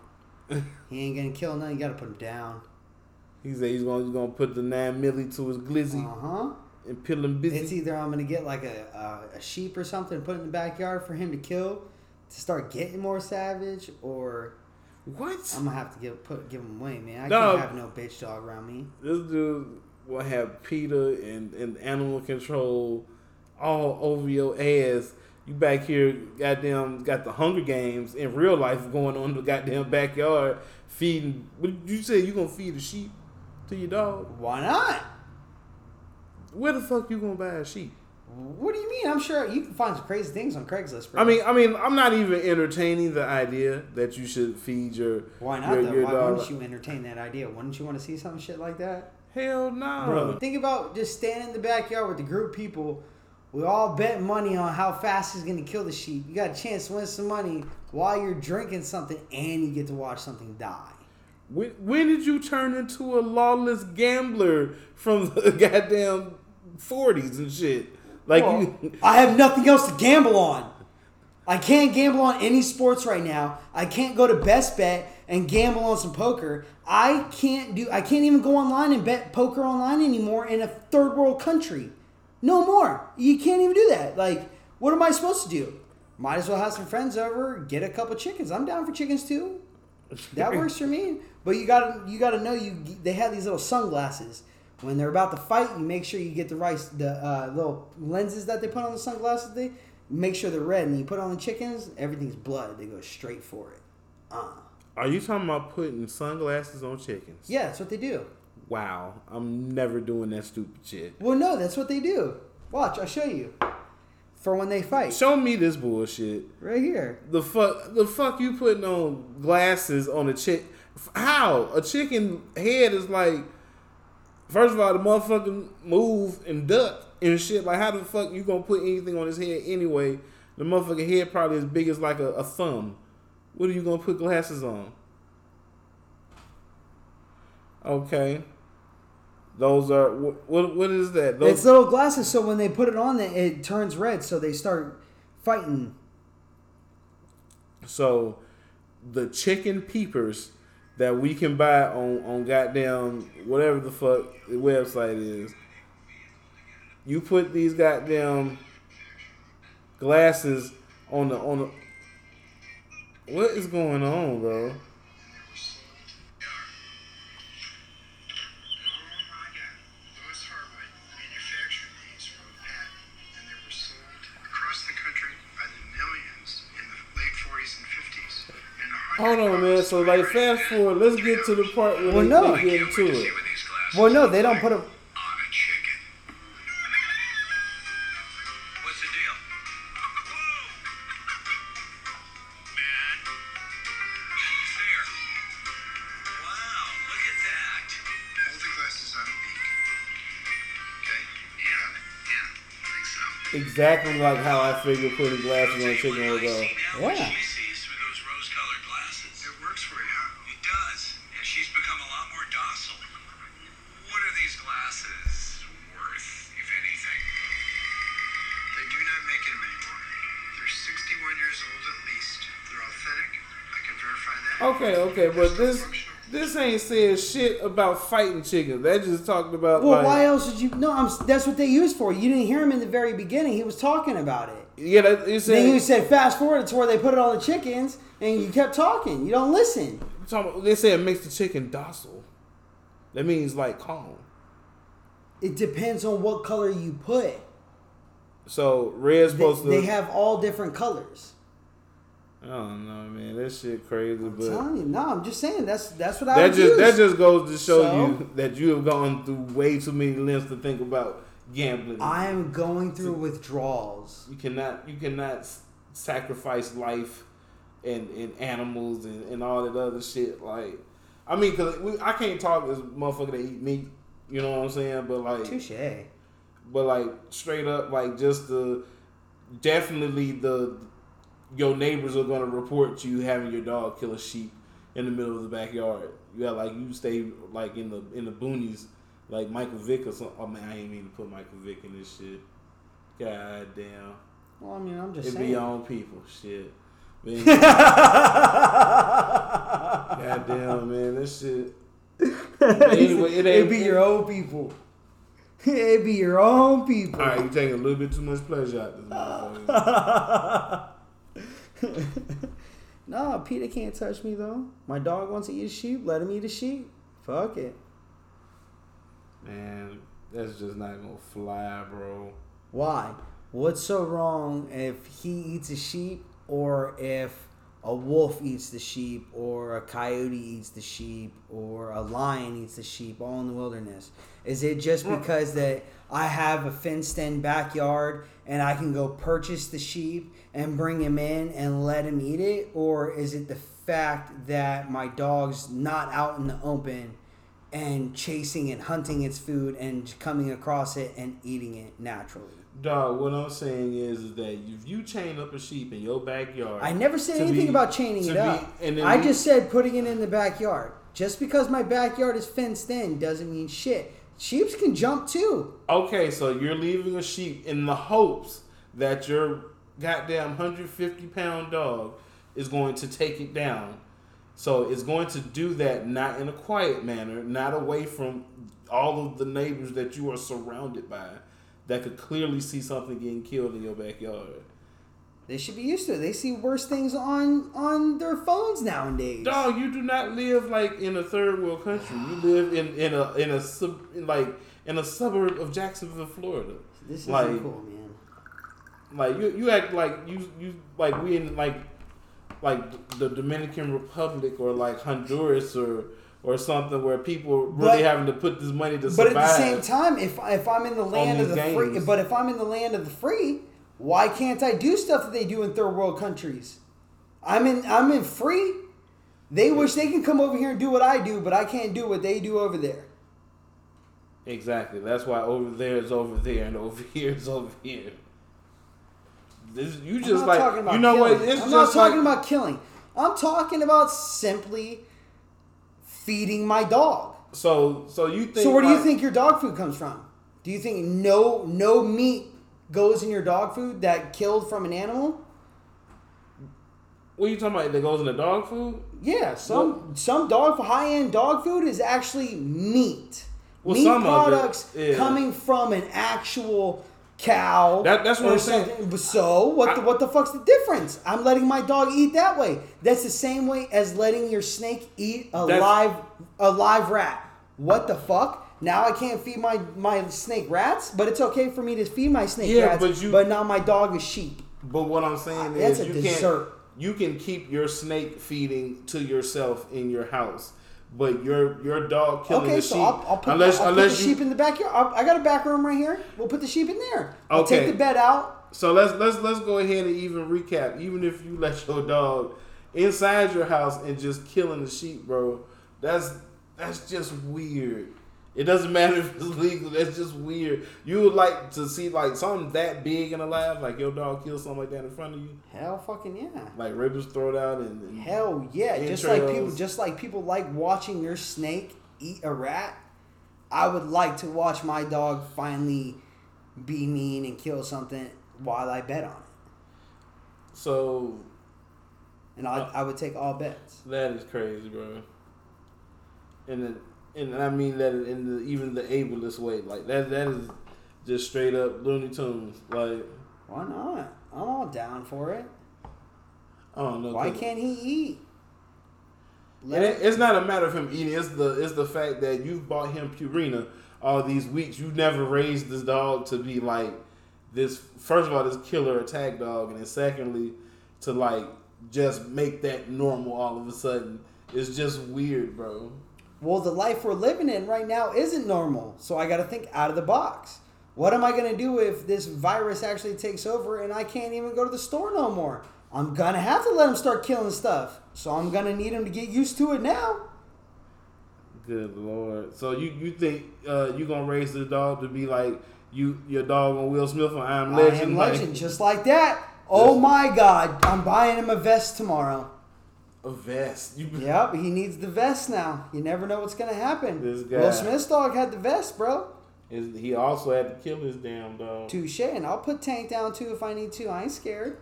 he ain't gonna kill nothing. You gotta put him down. he said he's gonna he's gonna put the nine milli to his glizzy Uh huh. and pill him busy. It's either I'm gonna get like a, a a sheep or something, and put it in the backyard for him to kill, to start getting more savage, or what? I'm gonna have to give put give him away, man. I Dog. can't have no bitch dog around me. this dude will have PETA and, and animal control all over your ass. You back here, goddamn, got the Hunger Games in real life going on in the goddamn backyard, feeding. What you say? You gonna feed a sheep to your dog? Why not? Where the fuck you gonna buy a sheep? What do you mean? I'm sure you can find some crazy things on Craigslist. Bro. I mean, I mean, I'm not even entertaining the idea that you should feed your why not your, though? your Why dog. wouldn't you entertain that idea? Wouldn't you want to see some shit like that? Hell no, Bro, think about just standing in the backyard with a group of people. We all bet money on how fast he's gonna kill the sheep. You got a chance to win some money while you're drinking something, and you get to watch something die. When, when did you turn into a lawless gambler from the goddamn 40s and shit? Like Well, you, I have nothing else to gamble on. I can't gamble on any sports right now. I can't go to Best Bet and gamble on some poker. I can't do. I can't even go online and bet poker online anymore in a third world country. No more. You can't even do that. Like, what am I supposed to do? Might as well have some friends over, get a couple chickens. I'm down for chickens too. That works for me. But you gotta you gotta know you. They have these little sunglasses. When they're about to fight, you make sure you get the right the uh, little lenses that they put on the sunglasses. They make sure they're red, and you put on the chickens. Everything's blood. They go straight for it. Uh. are you talking about putting sunglasses on chickens? Yeah, that's what they do. Wow, I'm never doing that stupid shit. Well, no, that's what they do. Watch, I'll show you. For when they fight, Show me this bullshit. right here. The fuck, the fuck you putting on glasses on a chick? How a chicken head is like? First of all, the motherfucker move and duck and shit. Like, how the fuck you gonna put anything on his head anyway? The motherfucker head probably as big as like a, a thumb. What are you gonna put glasses on? Okay, those are what? What, what is that? Those It's little glasses, so when they put it on, it, it turns red, so they start fighting. So the chicken peepers that we can buy on on goddamn whatever the fuck the website is. You put these goddamn glasses on the on the. What is going on, bro? Hold on, man. So like, fast forward. Let's get to the part where Well, they, no. they get into it. with these glasses Well, no, they don't put a. chicken. What's the deal? Whoa! Man, she's there. Wow, look at that. Hold the glasses on a beak. Okay, yeah, yeah, I think so. Exactly like how I figured putting glasses on a chicken would uh, go. Yeah. Okay, okay, but this this ain't saying shit about fighting chickens. That just talked about Well, like, why else would you? No, I'm, that's what they use for. You didn't hear him in the very beginning. He was talking about it. yeah, that, you said. Then you said fast forward to where they put it on the chickens, and you kept talking. You don't listen. about- they say it makes the chicken docile. That means like calm. It depends on what color you put. So red's They, supposed to. they have all different colors. I don't know, man. That shit crazy, I'm but telling you, no, I'm just saying that's that's what I that would just use. that just goes to show So? you that you have gone through way too many lengths to think about gambling. I am going through withdrawals. you cannot you cannot sacrifice life and, and animals and, and all that other shit. Like, I mean, cause we, I can't talk as motherfucker that eat meat. You know what I'm saying? But like, Touche. but like straight up, like just the definitely the your neighbors are gonna report you having your dog kill a sheep in the middle of the backyard. You got like you stay like in the in the boonies, like Michael Vick or something. Oh man, I ain't mean to put Michael Vick in this shit. God damn. Well, I mean, I'm just It be your own people, shit. Man, God damn, man, this shit. Anyway, it ain't- It'd be your own people. It'd be your own people. All right, you taking a little bit too much pleasure out of this motherfucker. no, PETA can't touch me though. My dog wants to eat a sheep. Let him eat a sheep. Fuck it. Man, that's just not gonna fly, bro. Why? What's so wrong if he eats a sheep or if a wolf eats the sheep or a coyote eats the sheep or a lion eats the sheep all in the wilderness? Is it just because that I have a fenced in backyard and I can go purchase the sheep and bring him in and let him eat it? Or is it the fact that my dog's not out in the open and chasing and hunting its food and coming across it and eating it naturally? Dog, what I'm saying is, is that if you chain up a sheep in your backyard, I never said anything be- about chaining it be- up. I we- just said putting it in the backyard. Just because my backyard is fenced in doesn't mean shit. Sheeps can jump too. Okay, so you're leaving a sheep in the hopes that your goddamn 150 pound dog is going to take it down. So it's going to do that not in a quiet manner, not away from all of the neighbors that you are surrounded by that could clearly see something getting killed in your backyard. They should be used to it. They see worse things on on their phones nowadays. Dog, you do not live like in a third world country. You live in, in a in a sub, like in a suburb of Jacksonville, Florida. This isn't like, cool, man. Like you, you act like you, you like we in like, like the Dominican Republic or like Honduras or or something where people really But- having to put this money to But survive. But at the same time, if if I'm in the land of the free, but if I'm in the land of the free, why can't I do stuff that they do in third world countries? I'm in I'm in free. They wish they can come over here and do what I do, but I can't do what they do over there. exactly. That's why over there is over there and over here is over here. This you just like you know killing. what? It's I'm not talking like, about killing. I'm talking about simply feeding my dog. so so you think So where do you think your dog food comes from? Do you think no no meat goes in your dog food that killed from an animal? What are you talking about? That goes in the dog food? Yeah, some some dog high end dog food is actually meat. Well, meat some of it, products yeah. coming from an actual cow. That- that's what I'm saying. So what the what the fuck's the difference? I'm letting my dog eat that way. That's the same way as letting your snake eat a live a live rat. What the fuck? Now I can't feed my my snake rats, but it's okay for me to feed my snake Yeah, rats. but you- but now my dog is sheep. But what I'm saying That's is, a you dessert. can you can keep your snake feeding to yourself in your house, but your your dog killing Okay, the so sheep I'll, I'll put, unless I'll unless put the you sheep in the backyard. I'll, I got a back room right here. We'll put the sheep in there. I'll Okay. take the bed out. so let's let's let's go ahead and even recap. Even if you let your dog inside your house and just killing the sheep, bro, that's that's just weird. It doesn't matter if it's legal. That's just weird. You would like to see like something that big in and alive, like your dog kills something like that in front of you, Hell, fucking yeah. like ribs thrown out and, and Hell yeah. Just like people, just like people like watching your snake eat a rat. I would like to watch my dog finally be mean and kill something while I bet on it. so And I, uh, I would take all bets. That is crazy, bro. And the, and I mean that in the even the ablest way, like that that is just straight up Looney Tunes. Like Why not? I'm all down for it. I don't know. Why can't he eat? And it, it's not a matter of him eating. It's the it's the fact that you've bought him Purina all these weeks. You never raised this dog to be like this. First of all, this killer attack dog, and then secondly, to like just make that normal all of a sudden. It's just weird, bro. Well, the life we're living in right now isn't normal. So I got to think out of the box. What am I going to do if this virus actually takes over and I can't even go to the store no more? I'm going to have to let him start killing stuff. So I'm going to need him to get used to it now. Good lord. So you you think uh, you gonna raise the dog to be like you your dog on Will Smith on I'm Legend? I Legend? am like, legend, just like that. Oh my God. I'm buying him a vest tomorrow. A vest. You, Yep, he needs the vest now. You never know what's going to happen. This guy. Will Smith's dog had the vest, bro. Is, he also had to kill his damn dog. Touche. And I'll put Tank down too if I need to. I ain't scared.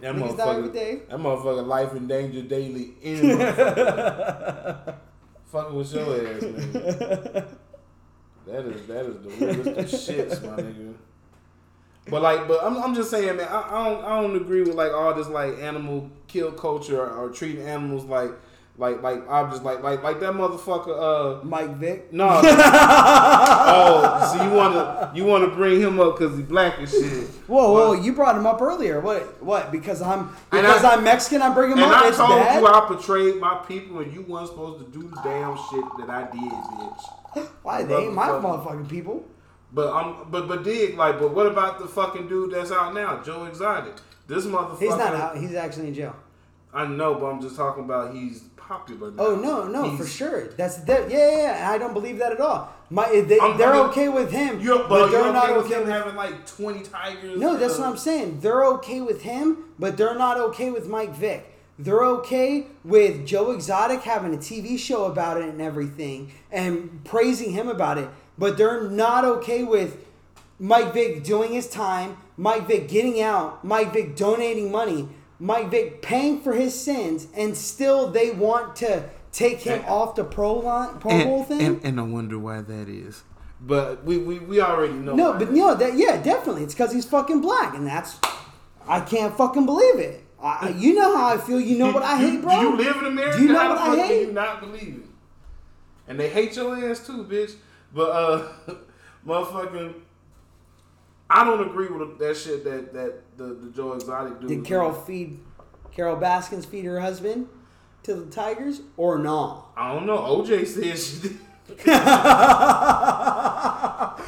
That Niggas die every day. That motherfucker life in danger daily. Motherfucker. Fucking with your ass, nigga. That is that is the weirdest of shits, my nigga. But like, but I'm, I'm just saying, man. I, I don't I don't agree with like all this like animal kill culture or, or treating animals like like like I'm just like like like that motherfucker. Uh, Mike Vick. no. oh, so you wanna you wanna bring him up because he black and shit? Whoa, whoa! Well, You brought him up earlier. What? What? Because I'm because I, am Mexican. I bring him And up. I it's told bad. you I portrayed my people, and you weren't supposed to do the damn shit that I did, bitch. Why? They ain't my motherfucking people. But I'm but but dig like, but what about the fucking dude that's out now, Joe Exotic? This motherfucker. He's not out. He's actually in jail. I know, but I'm just talking about he's popular. Now. Oh no, no, He's- for sure. That's that. Yeah, yeah, yeah. I don't believe that at all. My, they, I'm- they're I'm- okay with him, You're, but, but they're not okay with him with. having like 20 tigers. No, that's uh, what I'm saying. They're okay with him, but they're not okay with Mike Vick. They're okay with Joe Exotic having a TV show about it and everything and praising him about it, but they're not okay with Mike Vick doing his time, Mike Vick getting out, Mike Vick donating money, Mike Vick paying for his sins, and still they want to take him And- off the pro line, Pro and, Bowl thing. And, and I wonder why that is. But we, we, we already know. No, but no, that yeah, definitely. It's because he's fucking black, and that's I can't fucking believe it. I, you know how I feel. You know what I hate, bro. Do you live in America? Do you know what I hate? Can you not believe it? And they hate your ass too, bitch. But uh, motherfucking, I don't agree with that shit that that the, the Joe Exotic dude. Did Carol feed Carol Baskins feed her husband to the Tigers or not? I don't know. OJ said she did.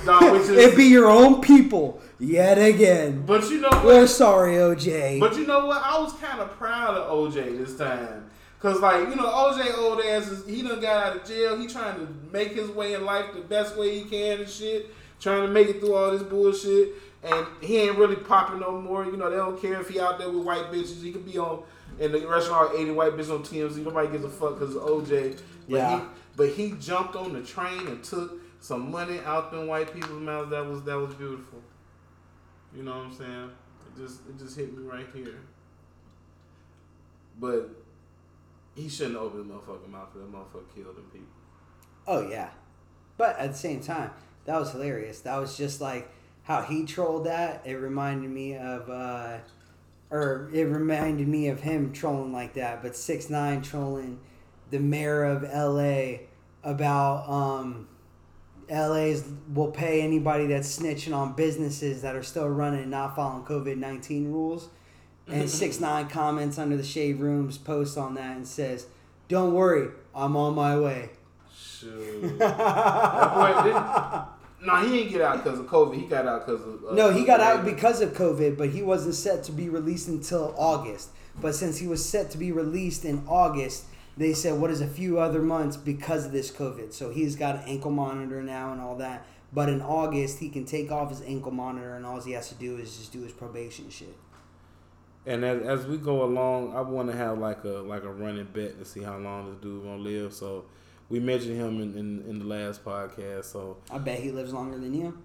Nah, which is- it be your own people yet again. but you know what? We're sorry, OJ. But you know what? I was kind of proud of OJ this time. Cause like, you know, OJ old ass is he done got out of jail. He trying to make his way in life the best way he can and shit. Trying to make it through all this bullshit. And he ain't really popping no more. You know, they don't care if he out there with white bitches. He could be on in the restaurant 80 white bitches on TMZ. Nobody gives a fuck because of OJ. But Yeah. he but he jumped on the train and took some money out them white people's mouths. That was that was beautiful. You know what I'm saying? It just it just hit me right here. But he shouldn't open the motherfucking mouth for that motherfucker killed them people. Oh yeah, but at the same time, that was hilarious. That was just like how he trolled that. It reminded me of, uh, or it reminded me of him trolling like that. But six nine trolling the mayor of L.A. about um, L.A.'s will pay anybody that's snitching on businesses that are still running and not following COVID nineteen rules. And six nine comments under the shade rooms post on that and says, "Don't worry, I'm on my way." Shoot. that boy didn't. No, he didn't get out because of COVID. He got out because of. Uh, No, he got out because of COVID, but he wasn't set to be released until August. But since he was set to be released in August, they said, what is a few other months because of this COVID. So he's got an ankle monitor now and all that. But in August, he can take off his ankle monitor, and all he has to do is just do his probation shit. And as, as we go along, I want to have like a like a running bet to see how long this dude gonna live. So we mentioned him in, in, in the last podcast. So I bet he lives longer than you.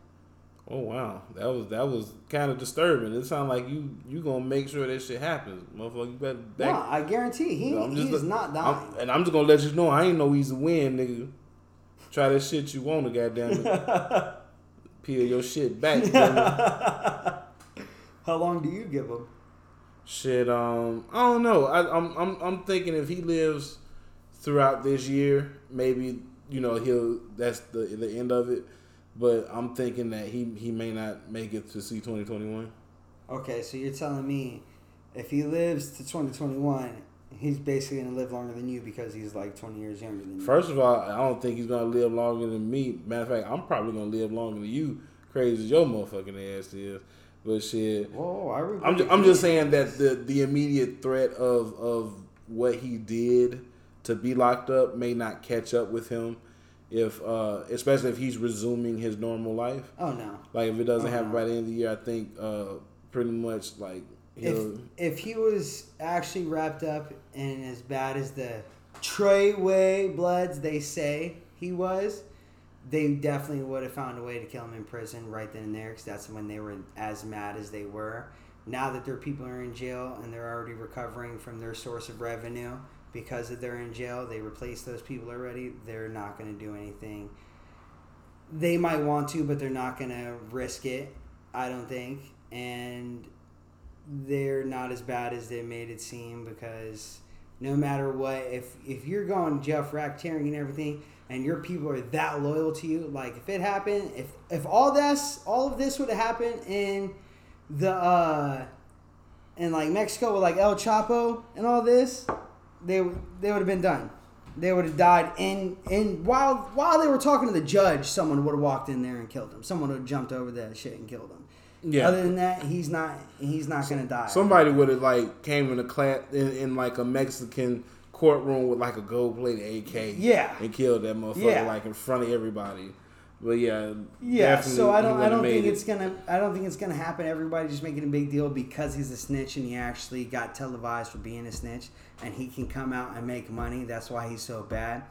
oh wow, that was that was kind of disturbing. It sounded like you you gonna make sure that shit happens, motherfucker. You better back. no, I guarantee he, I'm he's just- not I'm- dying. and I'm just gonna let you know I ain't no easy win, nigga. Try that shit you want to, goddamn it. Peel your shit back. How long do you give him? Shit, um, I don't know. I, I'm, I'm, I'm thinking if he lives throughout this year, maybe you know he'll. That's the the end of it. But I'm thinking that he he may not make it to see 2021. Okay, so you're telling me if he lives to 2021, he's basically going to live longer than you because he's like 20 years younger than you. First of all, I don't think he's gonna live longer than me. Matter of fact, I'm probably gonna live longer than you. Crazy as your motherfucking ass is. But shit, Whoa, I regret I'm just, I'm just saying that the the immediate threat of of what he did to be locked up may not catch up with him if uh especially if he's resuming his normal life. Oh no. Like if it doesn't Oh, happen no. by the end of the year, I think uh pretty much like If if he was actually wrapped up in as bad as the Treyway Bloods they say he was, they definitely would have found a way to kill him in prison right then and there because that's when they were as mad as they were. Now that their people are in jail and they're already recovering from their source of revenue because of they're in jail, they replaced those people already. They're not going to do anything. They might want to, but they're not going to risk it. I don't think, and they're not as bad as they made it seem because no matter what. If if you're going to jail for racketeering and everything, and your people are that loyal to you, like if it happened, if if all this all of this would have happened in the uh in like Mexico with like El Chapo and all this, they they would have been done. They would have died in in while while they were talking to the judge. Someone would have walked in there and killed him. Someone would have jumped over that shit and killed him. Yeah. Other than that, he's not he's not gonna die. Somebody would have like came in a class in, in like a Mexican courtroom with like a gold plated AK. Yeah. And killed that motherfucker Yeah. like in front of everybody. But yeah. Yeah, so I don't. I don't think it. it's gonna. I don't think it's gonna happen. Everybody just making a big deal because he's a snitch and he actually got televised for being a snitch, and he can come out and make money. That's why he's so bad.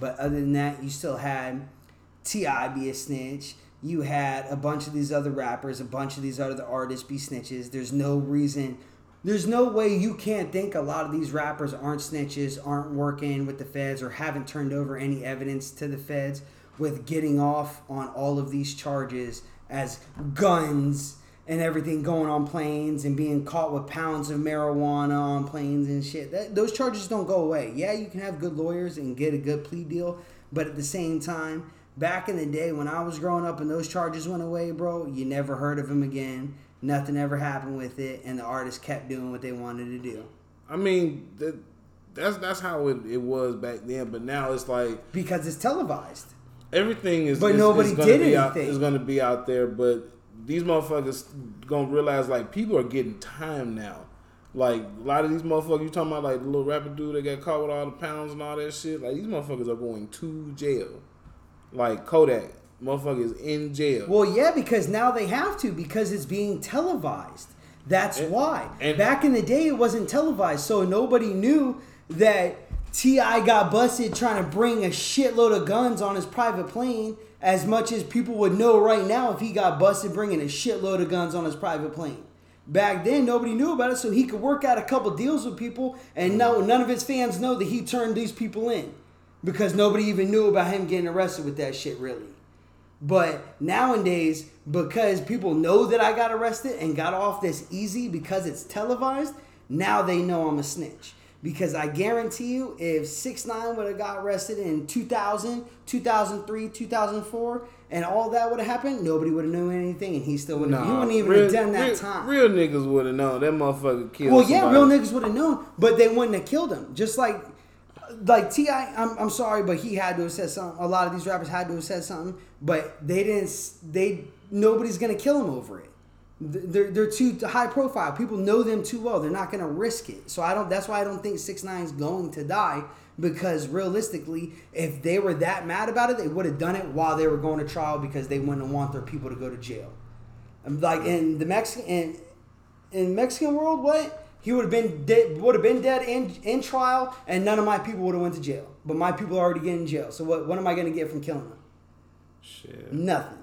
But other than that, you still had T.I. be a snitch. You had a bunch of these other rappers, a bunch of these other artists be snitches. There's no reason. There's no way you can't think a lot of these rappers aren't snitches, aren't working with the feds, or haven't turned over any evidence to the feds with getting off on all of these charges as guns and everything going on planes and being caught with pounds of marijuana on planes and shit. That, those charges don't go away. Yeah, you can have good lawyers and get a good plea deal, but at the same time, back in the day when I was growing up and those charges went away, bro, you never heard of them again. Nothing ever happened with it, and the artists kept doing what they wanted to do I mean, that, that's that's how it, it was back then. But now it's like because it's televised. everything is. But is- nobody is did out, anything. is going to be out there, but these motherfuckers gonna realize like people are getting time now. Like a lot of these motherfuckers, you talking about like the little rapper dude that got caught with all the pounds and all that shit. Like these motherfuckers are going to jail. Like Kodak, motherfuckers in jail. Well, yeah, because now they have to because it's being televised. That's And- why. and- Back in the day, it wasn't televised, so nobody knew that T.I. got busted trying to bring a shitload of guns on his private plane. As much as people would know right now if he got busted bringing a shitload of guns on his private plane. Back then, nobody knew about it, so he could work out a couple deals with people, and no, none of his fans know that he turned these people in because nobody even knew about him getting arrested with that shit, really. But nowadays, because people know that I got arrested and got off this easy because it's televised, now they know I'm a snitch. Because I guarantee you, if 6 9 would have got arrested in 2000, 2003, 2004, and all that would have happened, nobody would have known anything, and he still would have. he wouldn't even real, have done that real, time. Real niggas would have known that motherfucker killed. Him. Well, yeah, somebody. real niggas would have known, but they wouldn't have killed him. Just like, like T.I., I'm, I'm sorry, but he had to have said something. A lot of these rappers had to have said something, but they didn't. They nobody's gonna kill him over it. They're they're too high profile. People know them too well. They're not gonna risk it. So I don't. That's why I don't think Six is going to die. Because realistically, if they were that mad about it, they would have done it while they were going to trial because they wouldn't want their people to go to jail. Like in the Mexican in, in Mexican world, what he would have been dead, would have been dead in in trial, and none of my people would have went to jail. But my people are already getting in jail. So what what am I going to get from killing them? Shit. Nothing.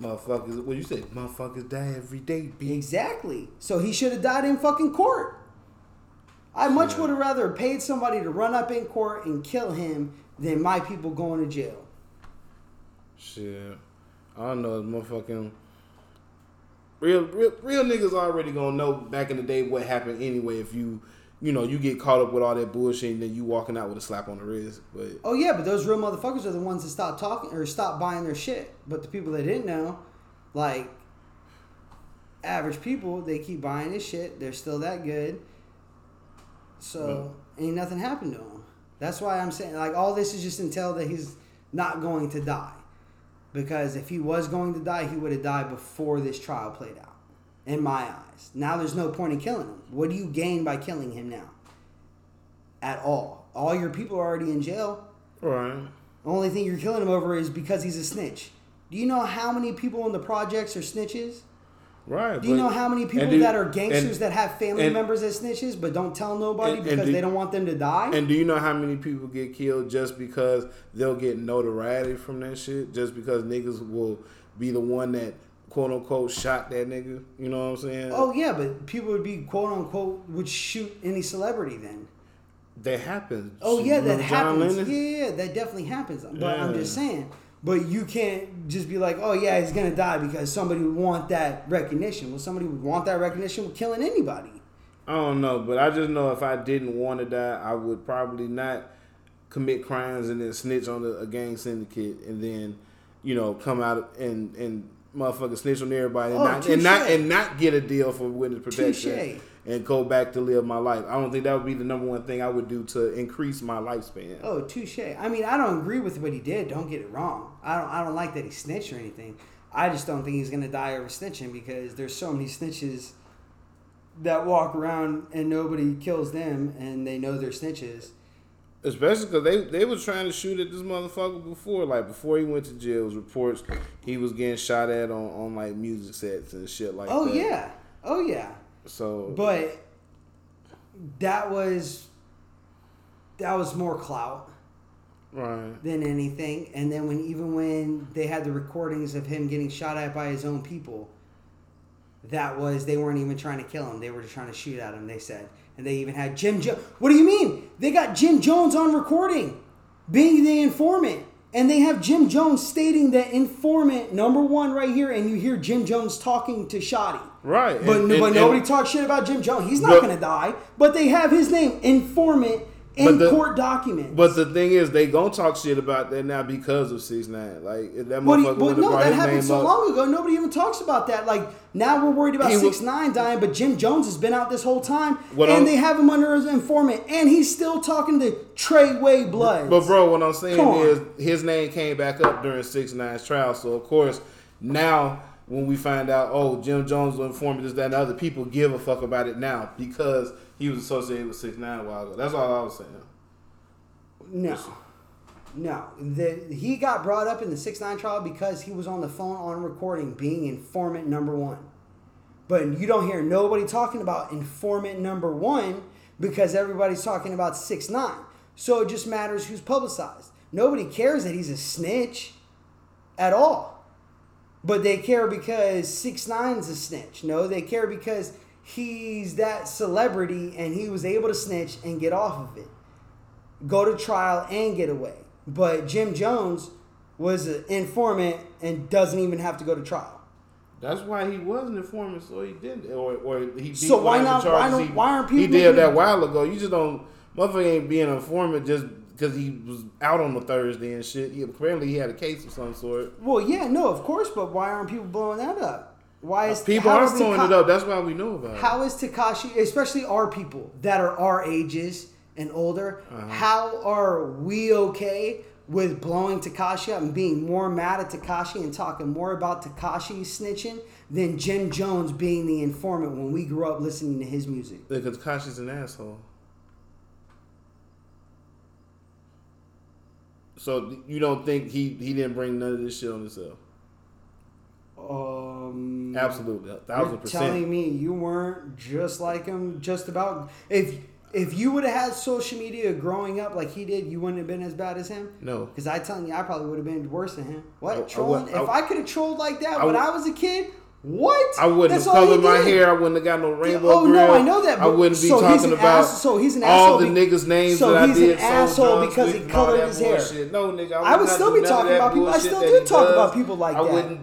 Motherfuckers, what you say? Motherfuckers die every day, bitch. Exactly. So he should have died in fucking court. I much Yeah. would have rather paid somebody to run up in court and kill him than my people going to jail. Shit. I don't know. Motherfucking. Real, real, real niggas already gonna know back in the day what happened anyway if you, you know, you get caught up with all that bullshit and then you walking out with a slap on the wrist. But Oh yeah, but those real motherfuckers are the ones that stop talking or stop buying their shit. But the people that didn't know, like average people, they keep buying this shit. They're still that good. So ain't nothing happened to him. That's why I'm saying like all this is just until that he's not going to die. Because if he was going to die, he would have died before this trial played out. In my eyes. Now there's no point in killing him. What do you gain by killing him now? At all. All your people are already in jail. right, The only thing you're killing him over is because he's a snitch. Do you know how many people in the projects are snitches? Right. Do you but- know how many people that are gangsters and- that have family and- members as snitches but don't tell nobody and- because do- they don't want them to die? And do you know how many people get killed just because they'll get notoriety from that shit? Just because niggas will be the one that quote unquote shot that nigga. You know what I'm saying? oh yeah, but people would be quote unquote would shoot any celebrity then. that happens. Oh yeah, that John happens. Yeah, yeah, yeah, that definitely happens. But I'm just saying. But you can't just be like, oh yeah, he's gonna die because somebody would want that recognition. Well, somebody would want that recognition with killing anybody. I don't know, but I just know if I didn't want to die, I would probably not commit crimes and then snitch on a, a gang syndicate and then, you know, come out and and motherfucker snitch on everybody and, Oh, not, and not and not get a deal for witness protection Touche. And go back to live my life. I don't think that would be the number one thing I would do to increase my lifespan. Oh, touche. I mean, I don't agree with what he did. Don't get it wrong. I don't. I don't like that he snitched or anything. I just don't think he's gonna die over snitching because there's so many snitches that walk around and nobody kills them and they know they're snitches. Especially because they, they was trying to shoot at this motherfucker before. Like, before he went to jail, was reports he was getting shot at on, on like, music sets and shit like Oh that. Oh, yeah. Oh yeah. So, But that was that was more clout right. than anything. And then when even when they had the recordings of him getting shot at by his own people, that was they weren't even trying to kill him. They were just trying to shoot at him. They said, and they even had Jim. Jo- what do you mean? They got Jim Jones on recording, being the informant. And they have Jim Jones stating that informant number one right here, and you hear Jim Jones talking to Shotti. Right. But, And- but and- nobody and- talks shit about Jim Jones. He's not going to die. But they have his name, informant, in the- court documents. But the thing is, they gonna talk shit about that now because of six nine. Like that But, he, motherfucker but no, that happened so up. long ago. Nobody even talks about that. Like now we're worried about He six nine dying, but Jim Jones has been out this whole time, What and I'm- they have him under as an informant, and he's still talking to Trey Treyway Blood. But bro, what I'm saying is his name came back up during six nine's trial. So of course now when we find out, oh Jim Jones was informing this, that, and other people give a fuck about it now because he was associated with six nine a while ago. That's all I was saying. no, no, the, he got brought up in the six nine trial because he was on the phone on recording, being informant number one. But you don't hear nobody talking about informant number one because everybody's talking about six nine. So it just matters who's publicized. Nobody cares that he's a snitch at all. But they care because six nine's a snitch. No, they care because he's that celebrity and he was able to snitch and get off of it. Go to trial and get away. But Jim Jones was an informant and doesn't even have to go to trial. That's why he wasn't informant, so he didn't, or or he. Did. So why one of the not- why don't- he- why aren't people? He did that while ago. You just don't. Motherfucker ain't being an informant just because he was out on the Thursday and shit. He, apparently, he had a case of some sort. Well, yeah, no, of course, but why aren't people blowing that up? Why is People are blowing Taka- it up. That's why we know about it. How is Tekashi, especially our people that are our ages and older, Uh-huh. how are we okay with blowing Tekashi up and being more mad at Tekashi and talking more about Tekashi snitching than Jim Jones being the informant when we grew up listening to his music? Because Tekashi's an asshole. So you don't think he he didn't bring none of this shit on himself? Um, Absolutely, thousand percent. telling me you weren't just like him, just about if if you would have had social media growing up like he did, you wouldn't have been as bad as him. No. because I telling you, I probably would have been worse than him. What I- I trolling? would- I- if I could have trolled like that I when I was a kid, what? I wouldn't That's have colored my hair. I wouldn't have got no rainbow oh grill. no, I know that. I wouldn't be so talking about ass- so he's an all the be- niggas' names so that he's I an did. sold asshole because he with and all colored his hair. No, nigga, I, I would would still be talking about people- I still do talk does. about people like I that. wouldn't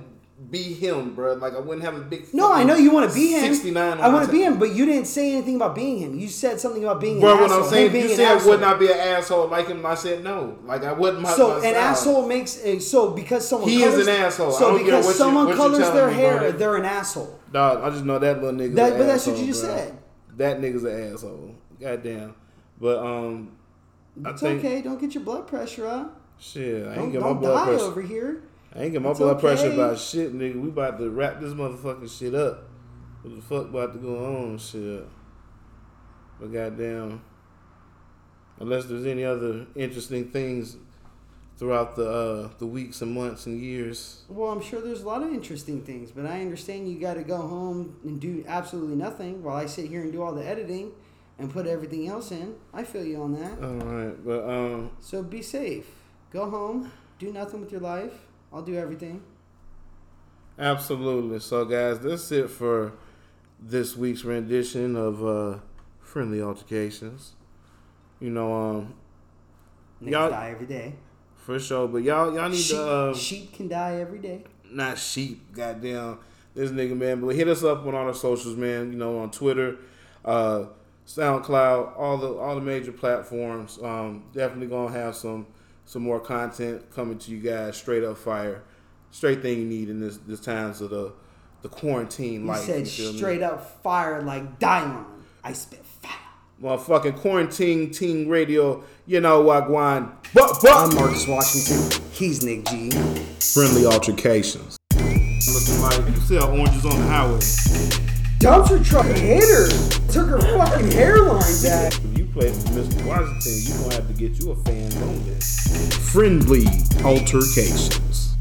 be him, bro. Like I wouldn't have a big. No, I know you want to be him. 69 I want to be him, but you didn't say anything about being him. You said something about being Bro, asshole. I'm saying being you said I would not be an asshole like him, I said no. Like I wouldn't. My, So my an asshole makes uh, so because someone He is an asshole. So because what someone what you colors their me, hair, bro. they're an asshole. Dog, I just know that little nigga. That- but that's what you just said. That nigga's an asshole. Goddamn. But um, It's think okay. Don't get your blood pressure up. shit. I Don't, ain't get my blood die pressure. over here. I ain't get my It's blood pressure about shit, nigga. We about to wrap this motherfucking shit up. What the fuck about to go on, shit? But goddamn, unless there's any other interesting things throughout the uh, the weeks and months and years. Well, I'm sure there's a lot of interesting things, but I understand you got to go home and do absolutely nothing while I sit here and do all the editing and put everything else in. I feel you on that. All right, but um, So be safe. Go home. Do nothing with your life. I'll do everything. absolutely. So, guys, that's it for this week's rendition of uh, friendly altercations. You know, um, Niggas Y'all- die every day. for sure. But y'all, y'all need Sheep, to. Uh, sheep can die every day. not sheep, goddamn this nigga man. But hit us up on all our socials, man. You know, on Twitter, uh, SoundCloud, all the all the major platforms. Um, definitely gonna have some some more content coming to you guys. Straight up fire, straight thing you need in this this times of the the quarantine He life. said you feel me? straight up fire like Diamond. I spit fire. motherfucking quarantine team radio. You know what, Guan? But I'm Marcus Washington. He's Nick G. friendly altercations. Looking like you sell oranges on the highway. Dumpster truck hater took her fucking hairline back play Mr. Washington, you're going to have to get you a fan on list. Friendly altercations.